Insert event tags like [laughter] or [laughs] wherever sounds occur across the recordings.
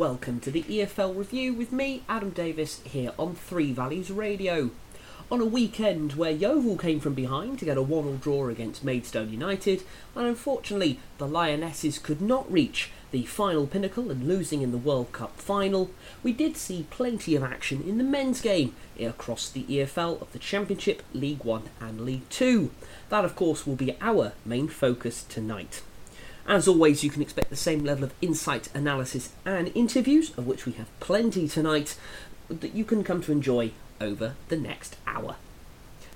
welcome to the EFL review with me, Adam Davis, here on Three Valleys Radio. On a weekend where Yeovil came from behind to get a 1 0 draw against Maidstone United, and unfortunately the Lionesses could not reach the final pinnacle and losing in the World Cup final, we did see plenty of action in the men's game across the EFL of the Championship, League One, and League Two. That, of course, will be our main focus tonight. As always, you can expect the same level of insight, analysis, and interviews, of which we have plenty tonight, that you can come to enjoy over the next hour.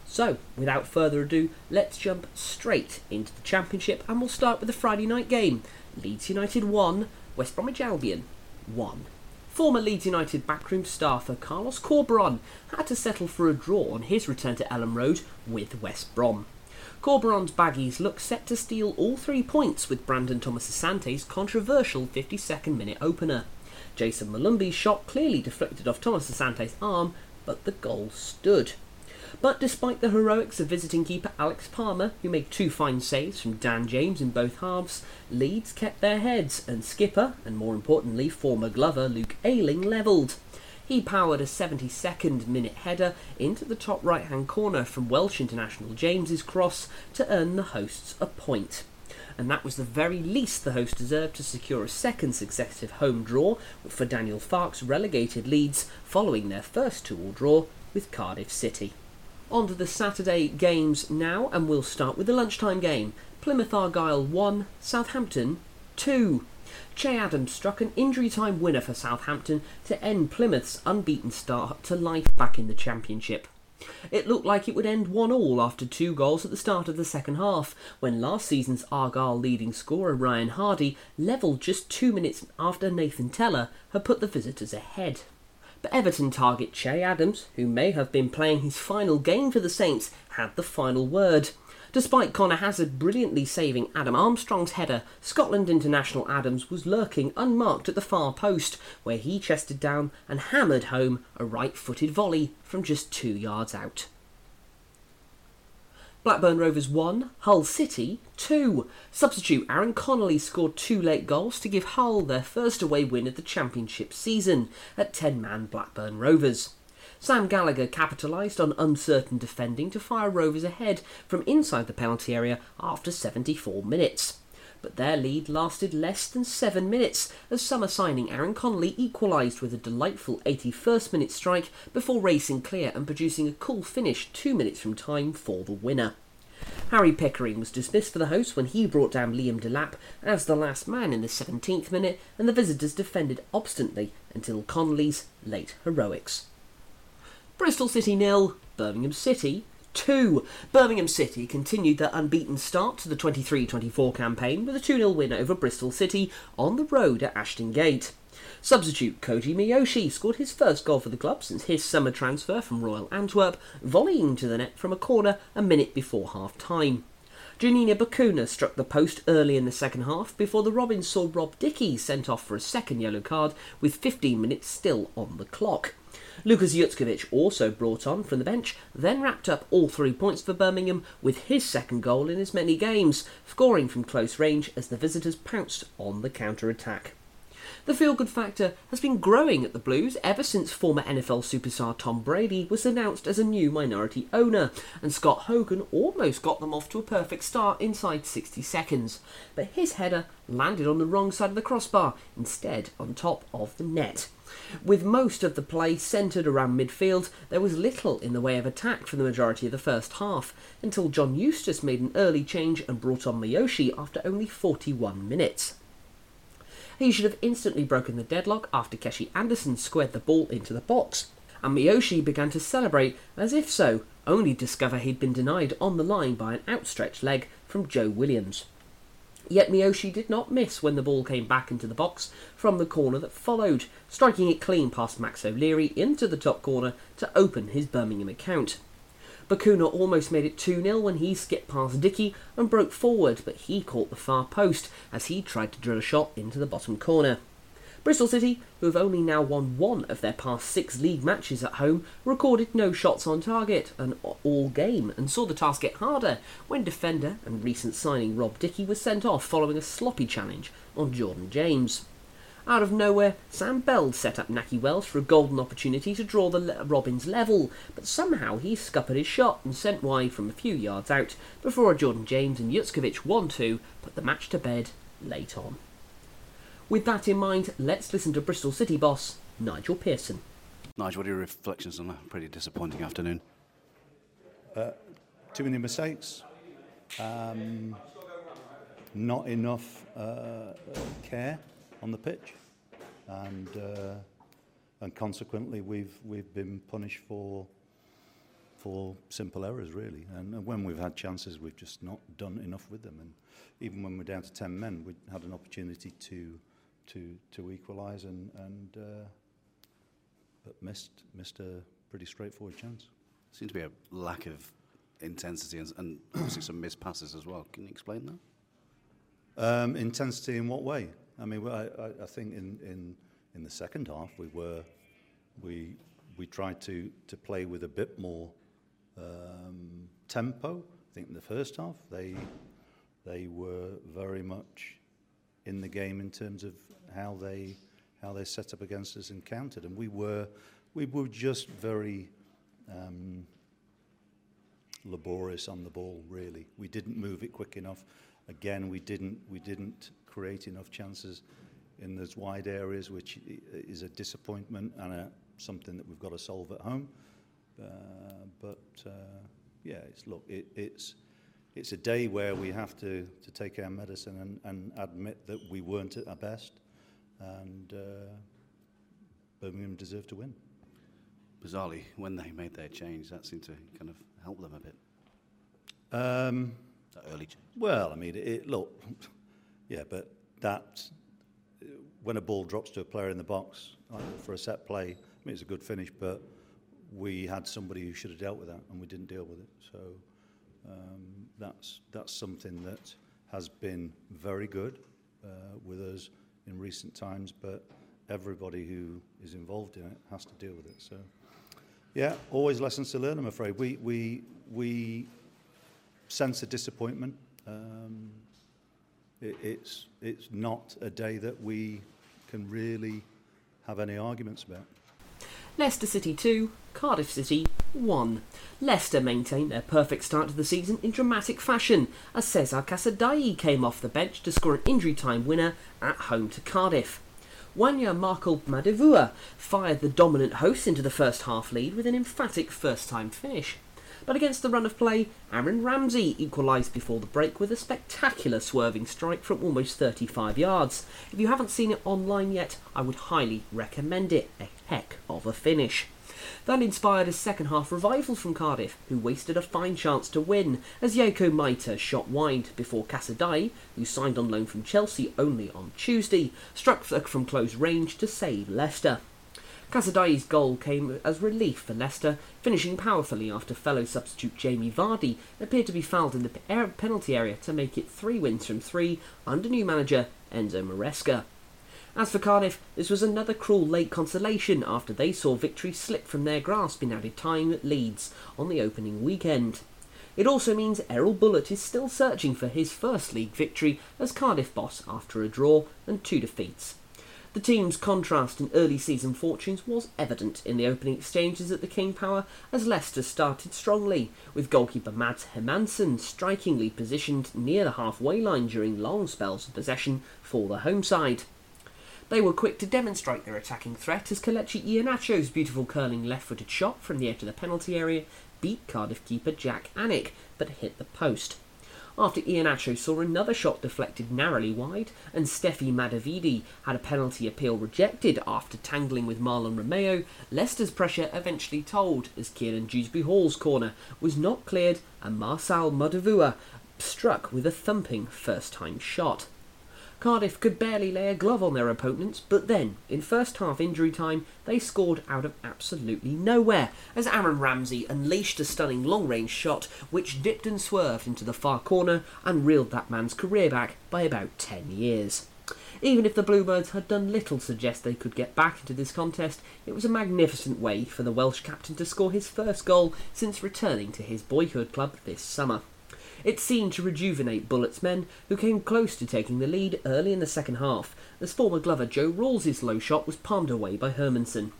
So, without further ado, let's jump straight into the Championship and we'll start with the Friday night game. Leeds United 1, West Bromwich Albion 1. Former Leeds United backroom staffer Carlos Corberán had to settle for a draw on his return to Elland Road with West Brom. Corberán's Baggies look set to steal all three points with Brandon Thomas Asante's controversial 52nd minute opener. Jason Molumby's shot clearly deflected off Thomas Asante's arm, but the goal stood. But despite the heroics of visiting keeper Alex Palmer, who made two fine saves from Dan James in both halves, Leeds kept their heads and skipper, and more importantly former Glover Luke Ayling levelled. He powered a 72nd minute header into the top right hand corner from Welsh international James's cross to earn the hosts a point. And that was the very least the hosts deserved to secure a second successive home draw for Daniel Farke's relegated Leeds following their first two-all draw with Cardiff City. On to the Saturday games now, and we'll start with the lunchtime game. Plymouth Argyle 1, Southampton 2. Che Adams struck an injury time winner for Southampton to end Plymouth's unbeaten start to life back in the Championship. It looked like it would end 1 all after two goals at the start of the second half, when last season's Argyle leading scorer Ryan Hardie levelled just two minutes after Nathan Tella had put the visitors ahead. But Everton target Che Adams, who may have been playing his final game for the Saints, had the final word. Despite Conor Hazard brilliantly saving Adam Armstrong's header, Scotland international Adams was lurking unmarked at the far post, where he chested down and hammered home a right footed volley from just two yards out. Blackburn Rovers 1, Hull City 2. Substitute Aaron Connolly scored two late goals to give Hull their first away win of the Championship season at 10 man Blackburn Rovers. Sam Gallagher capitalised on uncertain defending to fire Rovers ahead from inside the penalty area after 74 minutes. But their lead lasted less than seven minutes as summer signing Aaron Connolly equalised with a delightful 81st minute strike before racing clear and producing a cool finish two minutes from time for the winner. Harry Pickering was dismissed for the host when he brought down Liam Delap as the last man in the 17th minute, and the visitors defended obstinately until Connolly's late heroics. Bristol City nil, Birmingham City 2. Birmingham City continued their unbeaten start to the 23 24 campaign with a 2 0 win over Bristol City on the road at Ashton Gate. Substitute Koji Miyoshi scored his first goal for the club since his summer transfer from Royal Antwerp, volleying to the net from a corner a minute before half time. Juninho Bacuna struck the post early in the second half before the Robins saw Rob Dickie sent off for a second yellow card with 15 minutes still on the clock. Lukas Jutkiewicz also brought on from the bench, then wrapped up all three points for Birmingham with his second goal in as many games, scoring from close range as the visitors pounced on the counter attack. The feel good factor has been growing at the Blues ever since former NFL superstar Tom Brady was announced as a new minority owner, and Scott Hogan almost got them off to a perfect start inside 60 seconds. But his header landed on the wrong side of the crossbar, instead on top of the net. With most of the play centred around midfield, there was little in the way of attack for the majority of the first half, until John Eustace made an early change and brought on Miyoshi after only 41 minutes. He should have instantly broken the deadlock after Keshi Anderson squared the ball into the box, and Miyoshi began to celebrate as if so, only discover he'd been denied on the line by an outstretched leg from Joe Williams. Yet Miyoshi did not miss when the ball came back into the box from the corner that followed, striking it clean past Max O'Leary into the top corner to open his Birmingham account. Bacuna almost made it 2 0 when he skipped past Dickie and broke forward, but he caught the far post as he tried to drill a shot into the bottom corner. Bristol City, who have only now won one of their past six league matches at home, recorded no shots on target and all game and saw the task get harder when defender and recent signing Rob Dickie was sent off following a sloppy challenge on Jordan James. Out of nowhere, Sam Bell set up Nahki Wells for a golden opportunity to draw the le- Robins level, but somehow he scuppered his shot and sent wide from a few yards out before Jordan James and Jutkiewicz 1 2 put the match to bed late on. With that in mind, let's listen to Bristol City boss Nigel Pearson. Nigel, what are your reflections on a pretty disappointing afternoon? Uh, too many mistakes. Um, not enough uh, care on the pitch, and uh, and consequently we've we've been punished for for simple errors really. And when we've had chances, we've just not done enough with them. And even when we're down to ten men, we had an opportunity to to to equalise and and uh, but missed missed a pretty straightforward chance. Seems to be a lack of intensity and, and obviously some missed passes as well. Can you explain that? Um, intensity in what way? I mean, I, I, think in, in, in the second half we were we we tried to, to play with a bit more um, tempo. I think in the first half they they were very much in the game in terms of how they how they set up against us and countered, and we were we were just very um, laborious on the ball. Really, we didn't move it quick enough again, we didn't, we didn't create enough chances in those wide areas, which is a disappointment and a, something that we've got to solve at home. Uh, but uh, yeah, it's look, it, it's it's a day where we have to, to take our medicine and, and admit that we weren't at our best, and uh, Birmingham deserved to win. Bizarrely, when they made their change, that seemed to kind of help them a bit. Um, that early change. Well, I mean, it, it, look, yeah, but that when a ball drops to a player in the box for a set play, I mean, it's a good finish, but we had somebody who should have dealt with that, and we didn't deal with it. So um, that's that's something that has been very good uh, with us in recent times, but everybody who is involved in it has to deal with it. So, yeah, always lessons to learn. I'm afraid we we we sense of disappointment. Um, it, it's, it's not a day that we can really have any arguments about. Leicester City 2, Cardiff City 1. Leicester maintained their perfect start to the season in dramatic fashion as Cesar Casadei came off the bench to score an injury time winner at home to Cardiff. Wanya Markle Madivua fired the dominant hosts into the first half lead with an emphatic first time finish. But against the run of play, Aaron Ramsey equalised before the break with a spectacular swerving strike from almost 35 yards. If you haven't seen it online yet, I would highly recommend it. A heck of a finish. That inspired a second half revival from Cardiff, who wasted a fine chance to win, as Yakou Meite shot wide before Casadei, who signed on loan from Chelsea only on Tuesday, struck from close range to save Leicester. Casadei's goal came as relief for Leicester, finishing powerfully after fellow substitute Jamie Vardy appeared to be fouled in the er, penalty area to make it three wins from three under new manager Enzo Maresca. As for Cardiff, this was another cruel late consolation after they saw victory slip from their grasp in added time at Leeds on the opening weekend. It also means Errol Bulut is still searching for his first league victory as Cardiff boss after a draw and two defeats. The team's contrast in early season fortunes was evident in the opening exchanges at the King Power as Leicester started strongly, with goalkeeper Mads Hermansson strikingly positioned near the halfway line during long spells of possession for the home side. They were quick to demonstrate their attacking threat as Kelechi Iheanacho's beautiful curling left-footed shot from the edge of the penalty area beat Cardiff keeper Jak Alnwick but hit the post after Iheanacho saw another shot deflected narrowly wide, and Stephy Mavididi had a penalty appeal rejected after tangling with Mahlon Romeo, Leicester's pressure eventually told as Kiernan Dewsbury Hall's corner was not cleared and Marcel Madivua struck with a thumping first-time shot. Cardiff could barely lay a glove on their opponents, but then, in first half injury time, they scored out of absolutely nowhere as Aaron Ramsey unleashed a stunning long range shot which dipped and swerved into the far corner and reeled that man's career back by about 10 years. Even if the Bluebirds had done little to suggest they could get back into this contest, it was a magnificent way for the Welsh captain to score his first goal since returning to his boyhood club this summer. It seemed to rejuvenate Bulut's men, who came close to taking the lead early in the second half, as former Glover Joe Ralls's low shot was palmed away by Hermansson.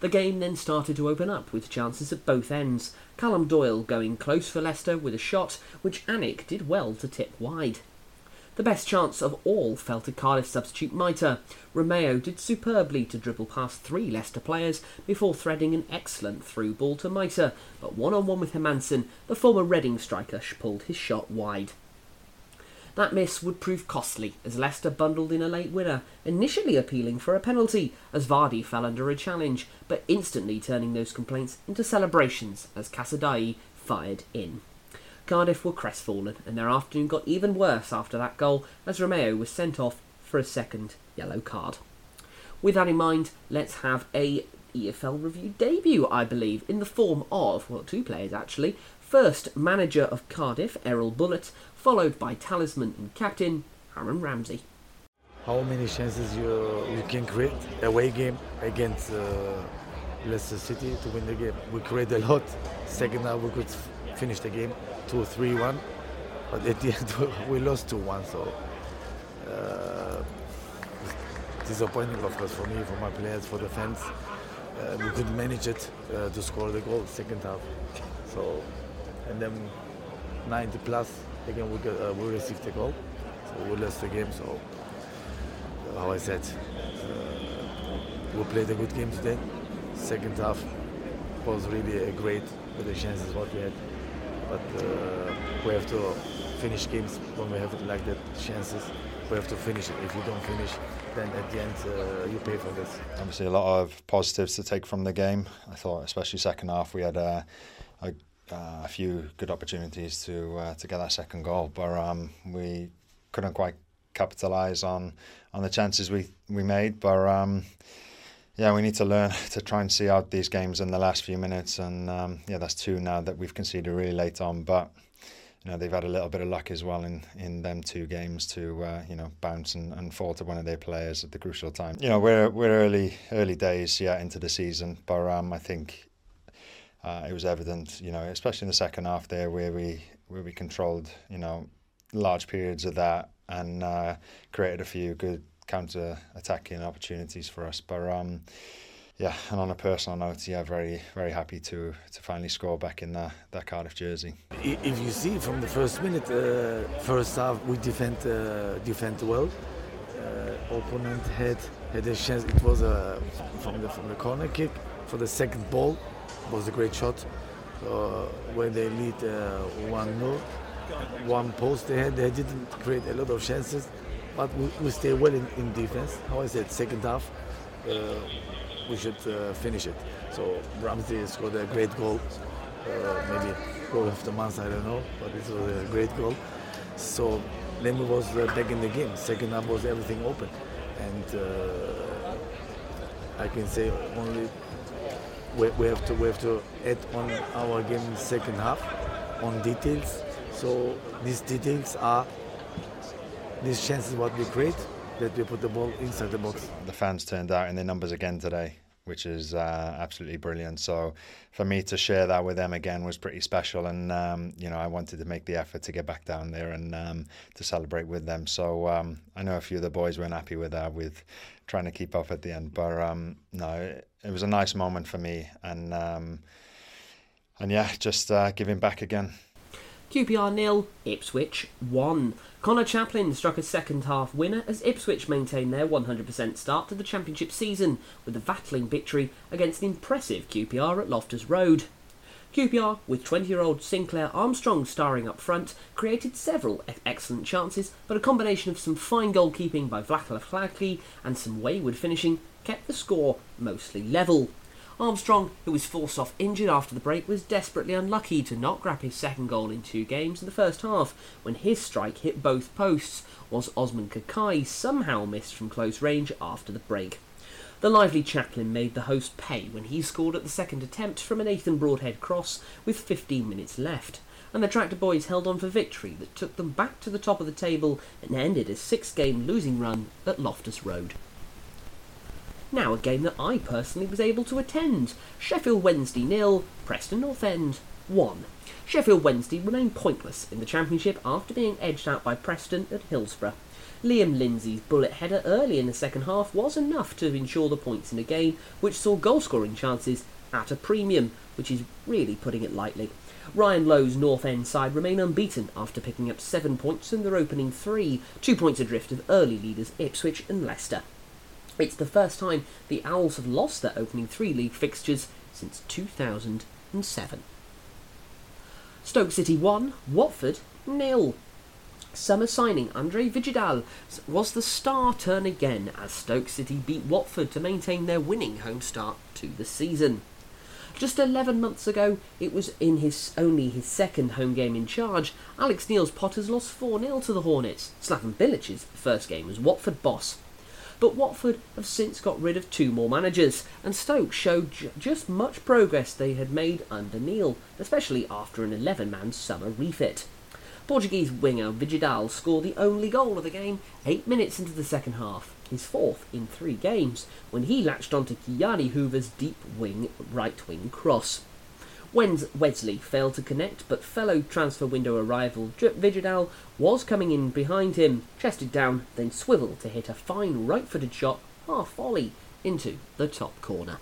The game then started to open up with chances at both ends, Callum Doyle going close for Leicester with a shot which Alnwick did well to tip wide. The best chance of all fell to Cardiff substitute Mitre. Romeo did superbly to dribble past three Leicester players before threading an excellent through ball to Mitre, but one on one with Hermansson, the former Reading striker pulled his shot wide. That miss would prove costly as Leicester bundled in a late winner, initially appealing for a penalty as Vardy fell under a challenge, but instantly turning those complaints into celebrations as Casadei fired in. Cardiff were crestfallen, and their afternoon got even worse after that goal as Romeo was sent off for a second yellow card. With that in mind, let's have a EFL review debut, I believe, in the form of, well, two players actually. First, manager of Cardiff, Errol Bulut, followed by talisman and captain, Aaron Ramsey. How many chances you, you can create away game against uh, Leicester City to win the game? We create a lot. Second half we could finish the game 2-3-1, but at the end we lost 2-1. So uh, disappointing, of course, for me, for my players, for the fans. Uh, we couldn't manage it uh, to score the goal second half. So and then 90 plus again we, uh, we received the goal, so we lost the game. So how I said, uh, we played a good game today. Second half was really a great with the chances what we had, but uh, we have to finish games when we have like that chances. We have to finish it. If you don't finish, then at the end uh, you pay for this. Obviously, a lot of positives to take from the game. I thought, especially second half, we had a, a uh, a few good opportunities to uh, to get that second goal, but um, we couldn't quite capitalise on on the chances we we made. But um, yeah, we need to learn [laughs] to try and see out these games in the last few minutes, and um, yeah, that's two now that we've conceded really late on, but. You know they've had a little bit of luck as well in, in them two games to uh, you know bounce and, and fall to one of their players at the crucial time. You know we're we're early early days yeah into the season, but um, I think uh, it was evident, you know, especially in the second half there, where we where we controlled, you know, large periods of that and uh, created a few good counter attacking opportunities for us. But um, yeah, and on a personal note, yeah, very very happy to to finally score back in that, that Cardiff jersey. If you see from the first minute, uh, first half we defend uh, defend well. Uh, opponent had had a chance. It was a from the from the corner kick for the second ball was a great shot. Uh, when they lead uh, 1 0, one post they had, they didn't create a lot of chances, but we, we stay well in, in defense. How I second half, uh, we should uh, finish it. So Ramsey scored a great goal, uh, maybe goal of the month, I don't know, but it was a great goal. So Lemu was uh, back in the game. Second half was everything open, and I can say only we, we, have to we have to add on our game second half on details. So these details are these chances what we create that we put the ball inside the box. The fans turned out in their numbers again today, which is uh, absolutely brilliant. So for me to share that with them again was pretty special, and um, you know I wanted to make the effort to get back down there and um, to celebrate with them. So um, I know a few of the boys weren't happy with that, with trying to keep up at the end, but um, no, it, it, was a nice moment for me, and um, and yeah, just uh, giving back again. QPR nil, Ipswich one. Conor Chaplin struck a second half winner as Ipswich maintained their 100% start to the Championship season with a battling victory against an impressive QPR at Loftus Road. QPR, with 20 year old Sinclair Armstrong starring up front, created several excellent chances, but a combination of some fine goalkeeping by Vaclav Hladky and some wayward finishing kept the score mostly level. Armstrong, who was forced off injured after the break, was desperately unlucky to not grab his second goal in two games in the first half, when his strike hit both posts, whilst Osman Kakay somehow missed from close range after the break. The lively Chaplin made the host pay when he scored at the second attempt from an Nathan Broadhead cross with 15 minutes left, and the Tractor Boys held on for victory that took them back to the top of the table and ended a six game losing run at Loftus Road. Now a game that I personally was able to attend. Sheffield Wednesday nil, Preston North End 1. Sheffield Wednesday remain pointless in the Championship after being edged out by Preston at Hillsborough. Liam Lindsay's bullet header early in the second half was enough to ensure the points in a game which saw goal scoring chances at a premium, which is really putting it lightly. Ryan Lowe's North End side remain unbeaten after picking up seven points in their opening three, two points adrift of early leaders Ipswich and Leicester. It's the first time the Owls have lost their opening three league fixtures since 2007. Stoke City 1, Watford nil. Summer signing Andre Vidigal was the star turn again as Stoke City beat Watford to maintain their winning home start to the season. Just 11 months ago, it was in his only his second home game in charge, Alex Neil's Potters lost 4 0 to the Hornets. Slaven Bilic's first game as Watford boss. But Watford have since got rid of two more managers, and Stoke showed ju- just much progress they had made under Neil, especially after an 11 man summer refit. Portuguese winger Vidigal scored the only goal of the game eight minutes into the second half, his fourth in three games, when he latched onto Ki-Jana Hoever's deep wing right wing cross. Wesley failed to connect, but fellow transfer window arrival Vidigal was coming in behind him, chested down, then swiveled to hit a fine right footed shot, half volley, into the top corner.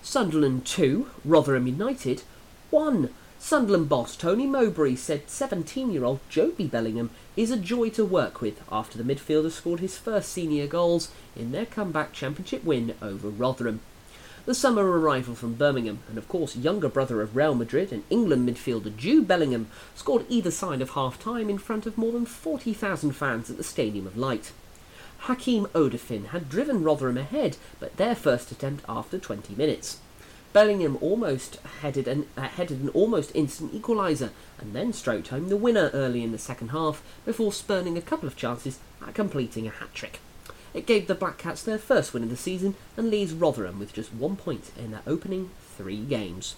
Sunderland 2, Rotherham United 1. Sunderland boss Tony Mowbray said 17 year old Jobe Bellingham is a joy to work with after the midfielder scored his first senior goals in their comeback championship win over Rotherham. The summer arrival from Birmingham, and of course younger brother of Real Madrid and England midfielder Jude Bellingham, scored either side of half time in front of more than 40,000 fans at the Stadium of Light. Hakeem Odoffin had driven Rotherham ahead, but their first attempt after 20 minutes. Bellingham almost headed an, uh, headed an almost instant equaliser and then stroked home the winner early in the second half before spurning a couple of chances at completing a hat trick. It gave the Black Cats their first win of the season and leaves Rotherham with just one point in their opening three games.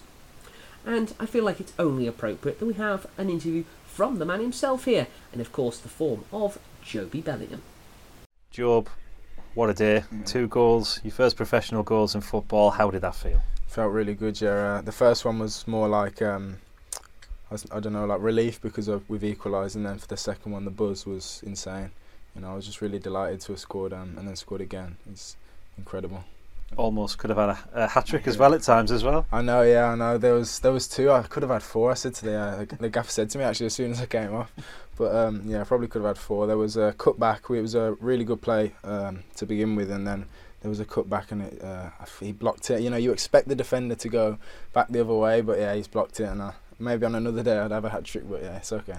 And I feel like it's only appropriate that we have an interview from the man himself here, and of course the form of Jobe Bellingham. Job, what a day. Two goals, your first professional goals in football. How did that feel? felt really good. Yeah, uh, the first one was more like um, I, was, I don't know, like relief because of, we've equalised, and then for the second one, the buzz was insane. Know, I was just really delighted to have scored um, and then scored again. It's incredible. Almost could have had a, a hat trick as well at times as well. I know, yeah, I know. There was there was two. I could have had four. I said to the uh, the gaffer said to me actually as soon as I came off, but um, yeah, I probably could have had four. There was a cutback. It was a really good play um, to begin with, and then there was a cutback and it uh, he blocked it. You know, you expect the defender to go back the other way, but yeah, he's blocked it. And uh, maybe on another day I'd have a hat trick, but yeah, it's okay.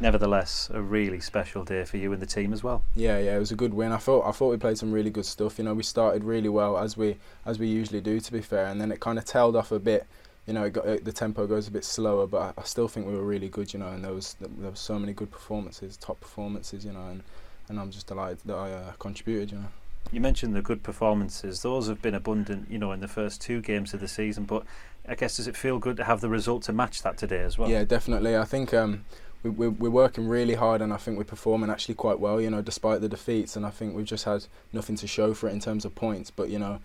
Nevertheless, a really special day for you and the team as well. Yeah, yeah, it was a good win. I thought I thought we played some really good stuff. You know, we started really well as we as we usually do, to be fair, and then it kind of tailed off a bit. You know, it got, it, the tempo goes a bit slower, but I, I, still think we were really good. You know, and there was there was so many good performances, top performances. You know, and and I'm just delighted that I uh, contributed. You know. You mentioned the good performances; those have been abundant. You know, in the first two games of the season, but I guess does it feel good to have the result to match that today as well? Yeah, definitely. I think. Um, we, we, we're working really hard and I think we're performing actually quite well, you know, despite the defeats. And I think we've just had nothing to show for it in terms of points. But, you know,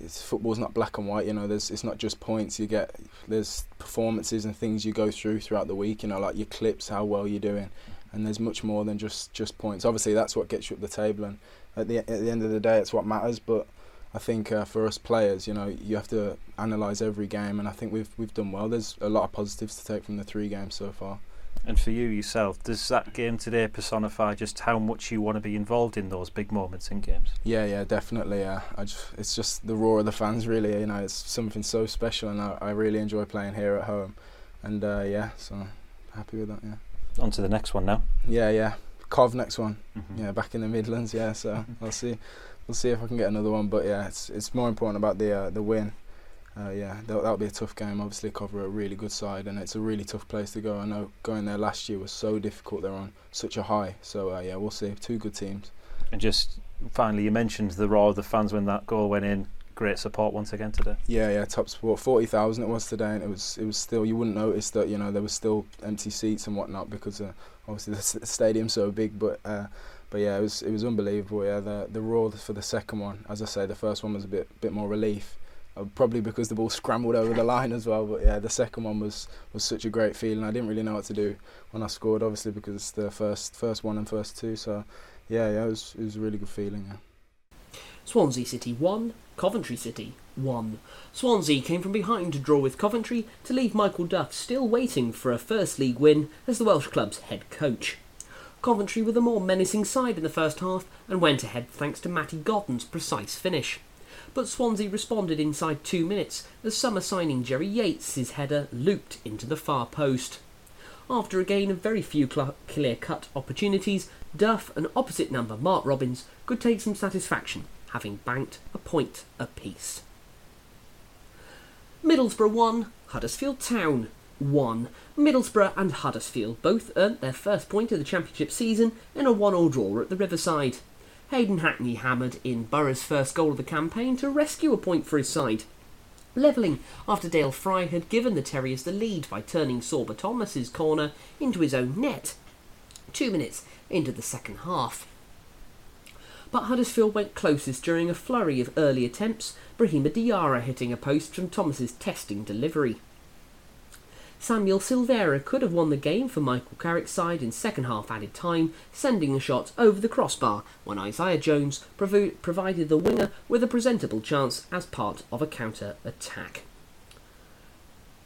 it's, football's not black and white, you know, there's it's not just points. You get, there's performances and things you go through throughout the week, you know, like your clips, how well you're doing. And there's much more than just, just points. Obviously, that's what gets you up the table. And at the, at the end of the day, it's what matters. But I think uh, for us players, you know, you have to analyse every game. And I think we've, we've done well. There's a lot of positives to take from the three games so far. And for you yourself, does that game today personify just how much you want to be involved in those big moments in games? Yeah, yeah, definitely. Yeah, I just, it's just the roar of the fans, really. You know, it's something so special, and I, I really enjoy playing here at home. And uh, yeah, so happy with that. Yeah. On to the next one now. Yeah, yeah. Cov next one. Mm-hmm. Yeah, back in the Midlands. Yeah, so we'll see. We'll see if I can get another one. But yeah, it's it's more important about the uh, the win uh, yeah, that'll, that'll, be a tough game. Obviously, cover a really good side, and it's a really tough place to go. I know going there last year was so difficult. They're on such a high. So uh, yeah, we'll see. Two good teams. And just finally, you mentioned the roar of the fans when that goal went in. Great support once again today. Yeah, yeah, top support. Forty thousand it was today, and it was it was still. You wouldn't notice that you know there was still empty seats and whatnot because uh, obviously [laughs] the stadium's so big, but. Uh, but yeah, it was it was unbelievable. Yeah, the the roar for the second one, as I say, the first one was a bit bit more relief, Uh, probably because the ball scrambled over the line as well. But yeah, the second one was was such a great feeling. I didn't really know what to do when I scored, obviously because it's the first first one and first two. So yeah, yeah, it was it was a really good feeling. Yeah. Swansea City 1, Coventry City 1. Swansea came from behind to draw with Coventry to leave Michael Duff still waiting for a First League win as the Welsh club's head coach. Coventry were the more menacing side in the first half and went ahead thanks to Matty Godden's precise finish. But Swansea responded inside two minutes as summer signing Jerry Yates' header looped into the far post. After a gain of very few cl- clear cut opportunities, Duff and opposite number Mark Robins could take some satisfaction, having banked a point apiece. Middlesbrough 1, Huddersfield Town 1. Middlesbrough and Huddersfield both earned their first point of the Championship season in a 1 all draw at the Riverside. Hayden Hackney hammered in Borough's first goal of the campaign to rescue a point for his side. Levelling after Dael Fry had given the Terriers the lead by turning Sorba Thomas's corner into his own net. Two minutes into the second half. But Huddersfield went closest during a flurry of early attempts, Brahima Diarra hitting a post from Thomas's testing delivery. Samuel Silvera could have won the game for Michael Carrick's side in second half added time, sending a shot over the crossbar when Isaiah Jones provided the winger with a presentable chance as part of a counter attack.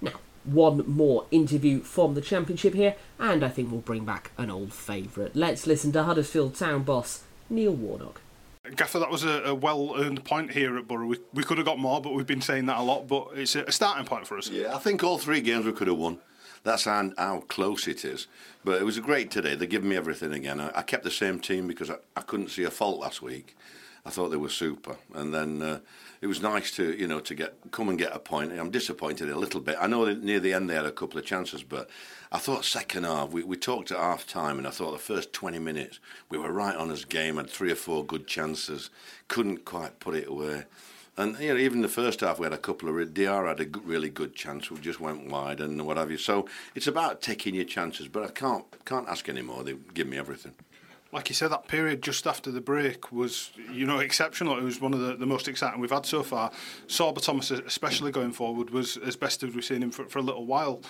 Now, one more interview from the Championship here, and I think we'll bring back an old favourite. Let's listen to Huddersfield Town boss Neil Warnock. Gaffer, that was a, a well-earned point here at Borough. We, we could have got more, but we've been saying that a lot. But it's a, a starting point for us. Yeah, I think all three games we could have won. That's how, how close it is. But it was great today. They give me everything again. I, I kept the same team because I, I couldn't see a fault last week. I thought they were super, and then uh, it was nice to you know to get come and get a point. I'm disappointed a little bit. I know that near the end they had a couple of chances, but I thought second half we, we talked at half time, and I thought the first 20 minutes we were right on his game. Had three or four good chances, couldn't quite put it away. And you know, even the first half, we had a couple of. Dr had a really good chance, we just went wide and what have you. So it's about taking your chances, but I can't can't ask any more. They give me everything like you said, that period just after the break was, you know, exceptional. It was one of the, the most exciting we've had so far. Sorba Thomas, especially going forward, was as best as we've seen him for, for a little while.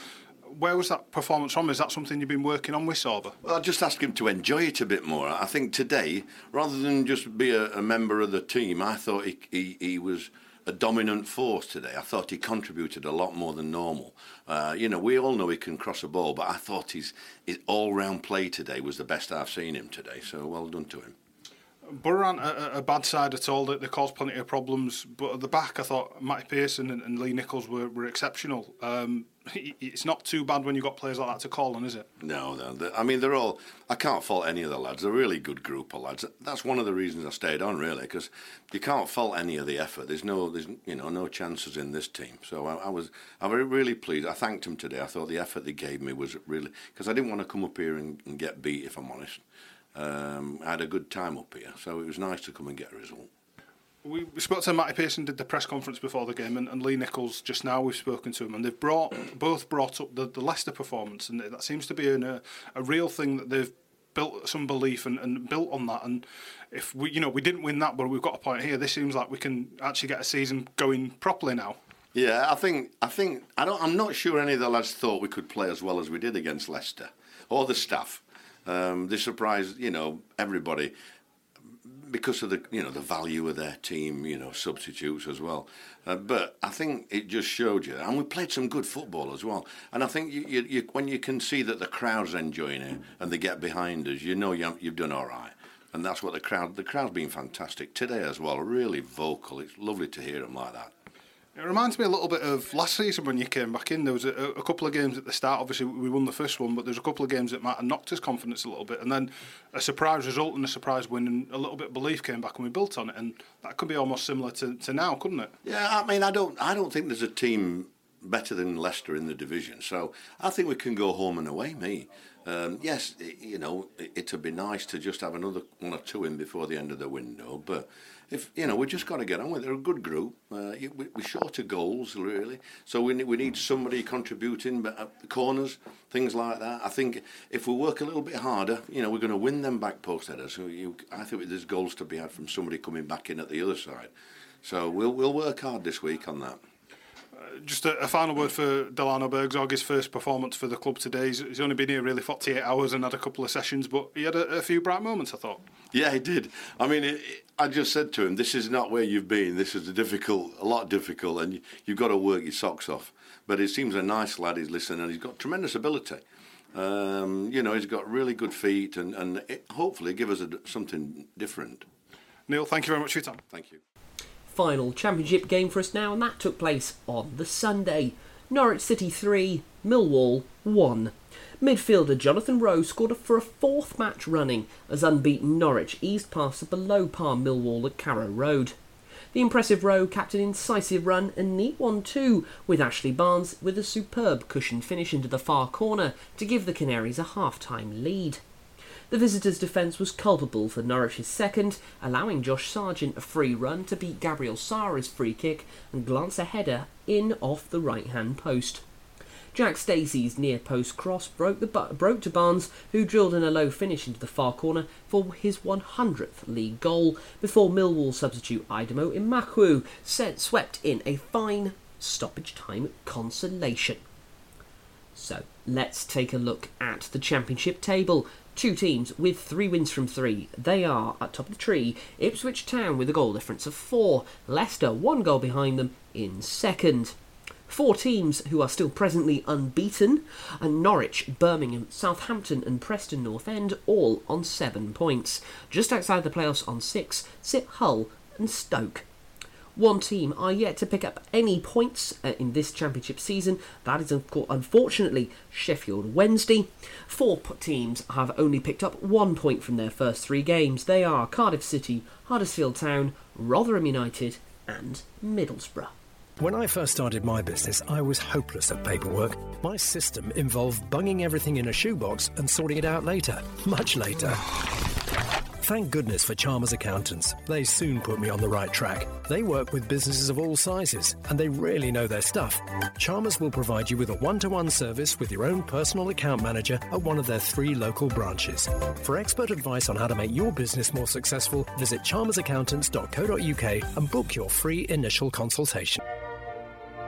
Where was that performance from? Is that something you've been working on with Sorba? Well, I just ask him to enjoy it a bit more. I think today, rather than just be a, a member of the team, I thought he, he, he was a dominant force today. I thought he contributed a lot more than normal. Uh, you know, we all know he can cross a ball, but I thought his, his all-round play today was the best I've seen him today. So well done to him. Borough aren't a, a, bad side at all. They, they caused plenty of problems, but at the back, I thought Matty Pearson and, and Lee Nicholls were, were exceptional. Um, [laughs] it's not too bad when you've got players like that to call on, is it? No, no. I mean, they're all. I can't fault any of the lads. They're a really good group of lads. That's one of the reasons I stayed on, really, because you can't fault any of the effort. There's no, there's you know, no chances in this team. So I, I was, I was really pleased. I thanked them today. I thought the effort they gave me was really because I didn't want to come up here and, and get beat, if I'm honest. Um, I had a good time up here, so it was nice to come and get a result. We, we spoke to Matty Pearson, did the press conference before the game, and, and Lee Nicholls just now. We've spoken to him, and they've brought both brought up the, the Leicester performance, and that seems to be an, a, a real thing that they've built some belief and, and built on that. And if we, you know, we didn't win that, but we've got a point here. This seems like we can actually get a season going properly now. Yeah, I think I think I don't. I'm not sure any of the lads thought we could play as well as we did against Leicester, or the staff. Um, they surprised, you know, everybody because of the you know the value of their team, you know, substitutes as well. Uh, but I think it just showed you, and we played some good football as well. And I think you, you, you, when you can see that the crowd's enjoying it and they get behind us, you know you, you've done all right. And that's what the crowd. The crowd's been fantastic today as well. Really vocal. It's lovely to hear them like that. It reminds me a little bit of last season when you came back in. There was a, a, couple of games at the start. Obviously, we won the first one, but there's a couple of games that might have knocked us confidence a little bit. And then a surprise result and a surprise win, and a little bit of belief came back, and we built on it. And that could be almost similar to, to now, couldn't it? Yeah, I mean, I don't, I don't think there's a team better than Leicester in the division. So I think we can go home and away. Me, um, yes, it, you know, it, it'd be nice to just have another one or two in before the end of the window, but if you know, we've just got to get on with it. They're a good group. Uh, we, we're short of goals, really. So we need, we need somebody contributing, but at the corners, things like that. I think if we work a little bit harder, you know, we're going to win them back post headers. So you, I think there's goals to be had from somebody coming back in at the other side. So we'll we'll work hard this week on that. Just a, a final word for Delano Burgzorg, his first performance for the club today. He's, he's only been here really 48 hours and had a couple of sessions, but he had a, a few bright moments, I thought. Yeah, he did. I mean, it, it, I just said to him, "This is not where you've been. This is a difficult, a lot difficult, and you, you've got to work your socks off." But he seems a nice lad. He's listening, and he's got tremendous ability. Um, you know, he's got really good feet, and and it, hopefully give us a, something different. Neil, thank you very much for your time. Thank you. Final championship game for us now, and that took place on the Sunday. Norwich City 3, Millwall 1. Midfielder Jonathan Rowe scored for a fourth match running as unbeaten Norwich eased past a below par Millwall at Carrow Road. The impressive Rowe capped an incisive run and neat one too, with Ashley Barnes with a superb cushion finish into the far corner to give the Canaries a half-time lead. The visitors' defence was culpable for Norwich's second, allowing Josh Sargent a free run to beat Gabriel Sara's free kick and glance a header in off the right-hand post. Jack Stacey's near post cross broke, the, broke to Barnes, who drilled in a low finish into the far corner for his 100th league goal, before Millwall substitute Idemo Imakwu set, swept in a fine stoppage time consolation. So let's take a look at the championship table. Two teams with three wins from three. They are at top of the tree. Ipswich Town with a goal difference of four. Leicester one goal behind them in second. Four teams who are still presently unbeaten, and Norwich, Birmingham, Southampton, and Preston North End all on seven points. Just outside the playoffs on six sit Hull and Stoke. One team are yet to pick up any points uh, in this championship season. That is, unfortunately, Sheffield Wednesday. Four teams have only picked up one point from their first three games. They are Cardiff City, Huddersfield Town, Rotherham United, and Middlesbrough. When I first started my business, I was hopeless at paperwork. My system involved bunging everything in a shoebox and sorting it out later, much later. Thank goodness for Chalmers Accountants. They soon put me on the right track. They work with businesses of all sizes, and they really know their stuff. Chalmers will provide you with a one to one service with your own personal account manager at one of their three local branches. For expert advice on how to make your business more successful, visit chalmersaccountants.co.uk and book your free initial consultation.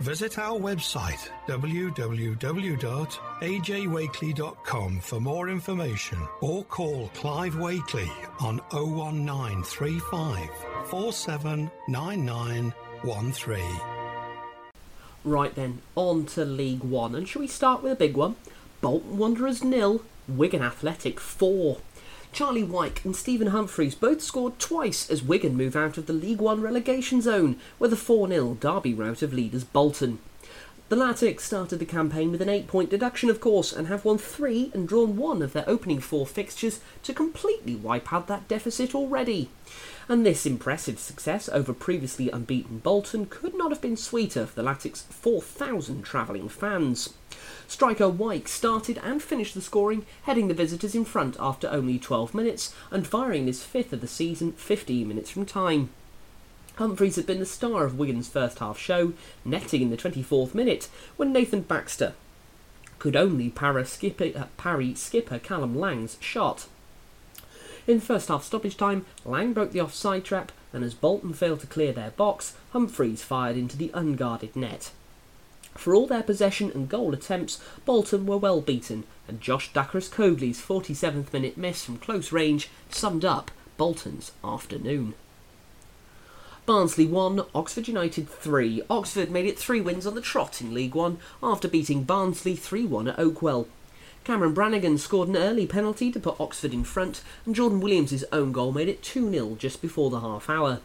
Visit our website www.ajwakely.com for more information or call Clive Wakely on 01935 479913. Right then, on to League One. And shall we start with a big one? Bolton Wanderers nil, Wigan Athletic 4. Charlie Wyke and Stephen Humphrys both scored twice as Wigan move out of the League One relegation zone with a 4 0 derby rout of leaders Bolton. The Latics started the campaign with an eight point deduction, of course, and have won three and drawn one of their opening four fixtures to completely wipe out that deficit already. And this impressive success over previously unbeaten Bolton could not have been sweeter for the Latics' 4,000 travelling fans. Striker Wyke started and finished the scoring, heading the visitors in front after only 12 minutes and firing his fifth of the season 15 minutes from time. Humphrys had been the star of Wigan's first half show, netting in the 24th minute when Nathan Baxter could only parry skipper, uh, parry skipper Callum Lang's shot. In first half stoppage time, Lang broke the offside trap, and as Bolton failed to clear their box, Humphrys fired into the unguarded net. For all their possession and goal attempts, Bolton were well beaten, and Josh Dacres Cogley's 47th minute miss from close range summed up Bolton's afternoon. Barnsley 1, Oxford United 3. Oxford made it three wins on the trot in League One after beating Barnsley 3 1 at Oakwell. Cameron Brannagan scored an early penalty to put Oxford in front, and Jordan Williams' own goal made it 2 0 just before the half hour.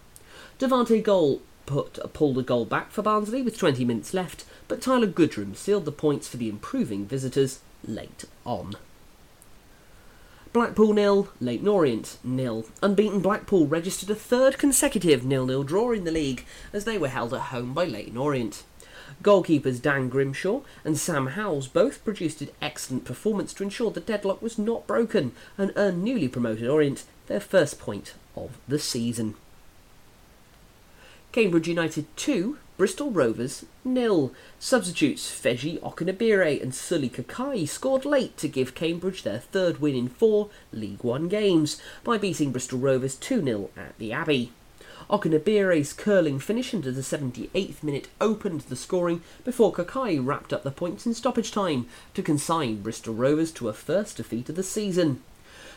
Devante Cole put pulled a goal back for Barnsley with 20 minutes left, but Tyler Goodrum sealed the points for the improving visitors late on. Blackpool nil, Leyton Orient nil. Unbeaten Blackpool registered a third consecutive nil-nil draw in the league as they were held at home by Leyton Orient. Goalkeepers Dan Grimshaw and Sam Howes both produced an excellent performance to ensure the deadlock was not broken and earned newly promoted Orient their first point of the season. Cambridge United 2, Bristol Rovers nil. Substitutes Feji Okenabirhie and Sully Kaikai scored late to give Cambridge their third win in four League One games by beating Bristol Rovers 2 0 at the Abbey. Okenabirhie's curling finish into the 78th minute opened the scoring before Kaikai wrapped up the points in stoppage time to consign Bristol Rovers to a first defeat of the season.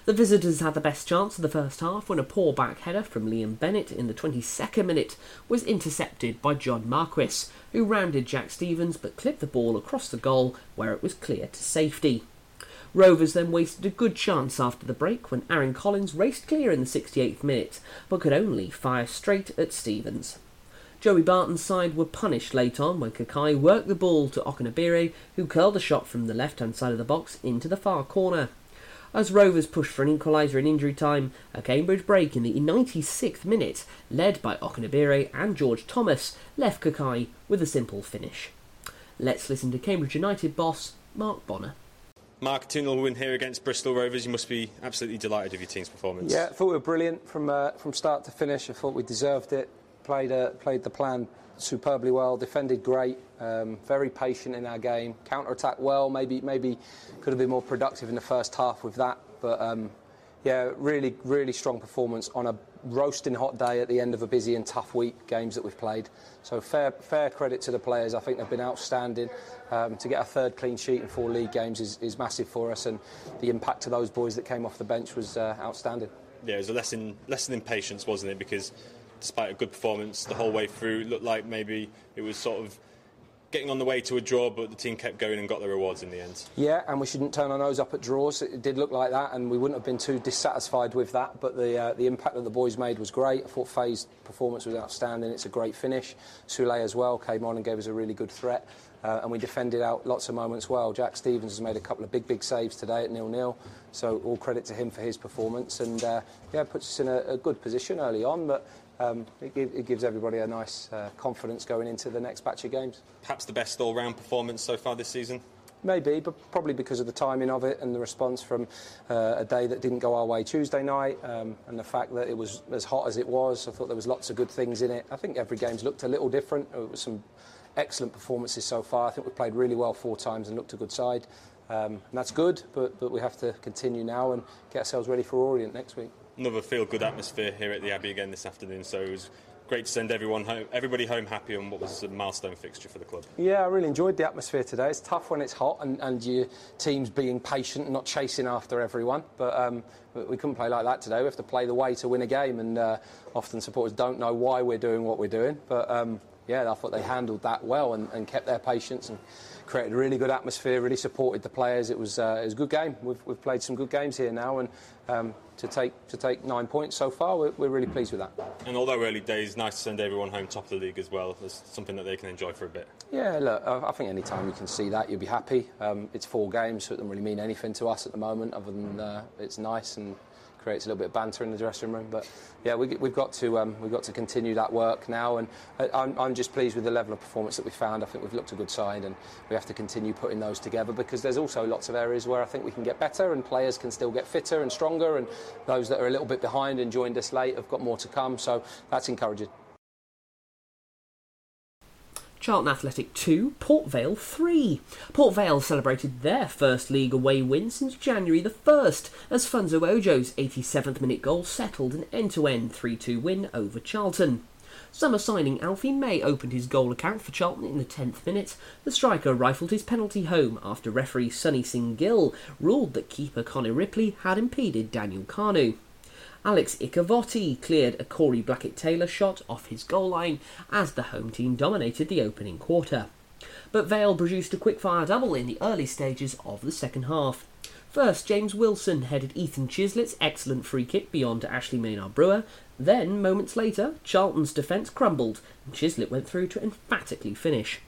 The visitors had the best chance of the first half when a poor back header from Liam Bennett in the 22nd minute was intercepted by John Marquis, who rounded Jack Stevens but clipped the ball across the goal where it was clear to safety. Rovers then wasted a good chance after the break when Aaron Collins raced clear in the 68th minute, but could only fire straight at Stevens. Joey Barton's side were punished late on when Kaikai worked the ball to Okenabirhie, who curled a shot from the left hand side of the box into the far corner. As Rovers pushed for an equaliser in injury time, a Cambridge break in the 96th minute, led by Okenabirhie and George Thomas, left Kaikai with a simple finish. Let's listen to Cambridge United boss Mark Bonner. Mark, 2 0 win here against Bristol Rovers. You must be absolutely delighted with your team's performance. Yeah, I thought we were brilliant from uh, from start to finish. I thought we deserved it. Played uh, played the plan superbly well. Defended great. Um, very patient in our game. Counter attack well. Maybe maybe could have been more productive in the first half with that. But um, yeah, really really strong performance on a roasting hot day at the end of a busy and tough week games that we've played. So fair fair credit to the players. I think they've been outstanding. Um, to get a third clean sheet in four league games is, is massive for us, and the impact of those boys that came off the bench was uh, outstanding. Yeah, it was a lesson lesson in patience, wasn't it? Because despite a good performance the whole way through, it looked like maybe it was sort of getting on the way to a draw, but the team kept going and got the rewards in the end. Yeah, and we shouldn't turn our nose up at draws. It did look like that, and we wouldn't have been too dissatisfied with that. But the uh, the impact that the boys made was great. I thought Faye's performance was outstanding. It's a great finish. Sule as well came on and gave us a really good threat. Uh, and we defended out lots of moments well. Jack Stevens has made a couple of big, big saves today at nil-nil, so all credit to him for his performance. And uh, yeah, puts us in a, a good position early on, but um, it, it, gives everybody a nice uh, confidence going into the next batch of games. Perhaps the best all-round performance so far this season. Maybe, but probably because of the timing of it and the response from uh, a day that didn't go our way Tuesday night um, and the fact that it was as hot as it was. I thought there was lots of good things in it. I think every game's looked a little different. There was some excellent performances so far. I think we've played really well four times and looked a good side. Um, and that's good, but, but we have to continue now and get ourselves ready for Orient next week. Another feel-good atmosphere here at the Abbey again this afternoon, so it was great to send everyone home, everybody home happy on what was a milestone fixture for the club. Yeah, I really enjoyed the atmosphere today. It's tough when it's hot and, and your team's being patient and not chasing after everyone, but um, we couldn't play like that today. We have to play the way to win a game, and uh, often supporters don't know why we're doing what we're doing, but um, yeah, I thought they handled that well and, and, kept their patience and created a really good atmosphere, really supported the players. It was, uh, it was a good game. We've, we've played some good games here now, and um, to take to take nine points so far, we're, we're, really pleased with that. And although early days, nice to send everyone home top of the league as well. It's something that they can enjoy for a bit. Yeah, look, I think any time you can see that, you'll be happy. Um, it's four games, so it doesn't really mean anything to us at the moment, other than uh, it's nice and creates a little bit of banter in the dressing room. But yeah, we, have got to um, we've got to continue that work now, and uh, I'm, I'm, just pleased with the level of performance that we found. I think we've looked a good side, and we have to continue putting those together because there's also lots of areas where I think we can get better, and players can still get fitter and stronger, and those that are a little bit behind and joined us late have got more to come. So that's encouraging. Charlton Athletic 2, Port Vale 3. Port Vale celebrated their first league away win since January the 1st as Funso Ojo's 87th minute goal settled an end to end 3 2 win over Charlton. Summer signing Alfie May opened his goal account for Charlton in the 10th minute. The striker rifled his penalty home after referee Sunny Singh Gill ruled that keeper Connor Ripley had impeded Daniel Kanu. Alex Iacovitti cleared a Corey Blackett Taylor shot off his goal line as the home team dominated the opening quarter. But Vale produced a quick-fire double in the early stages of the second half. First, James Wilson headed Ethan Chislett's excellent free kick beyond Ashley Maynard Brewer. Then, moments later, Charlton's defence crumbled and Chislett went through to emphatically finish.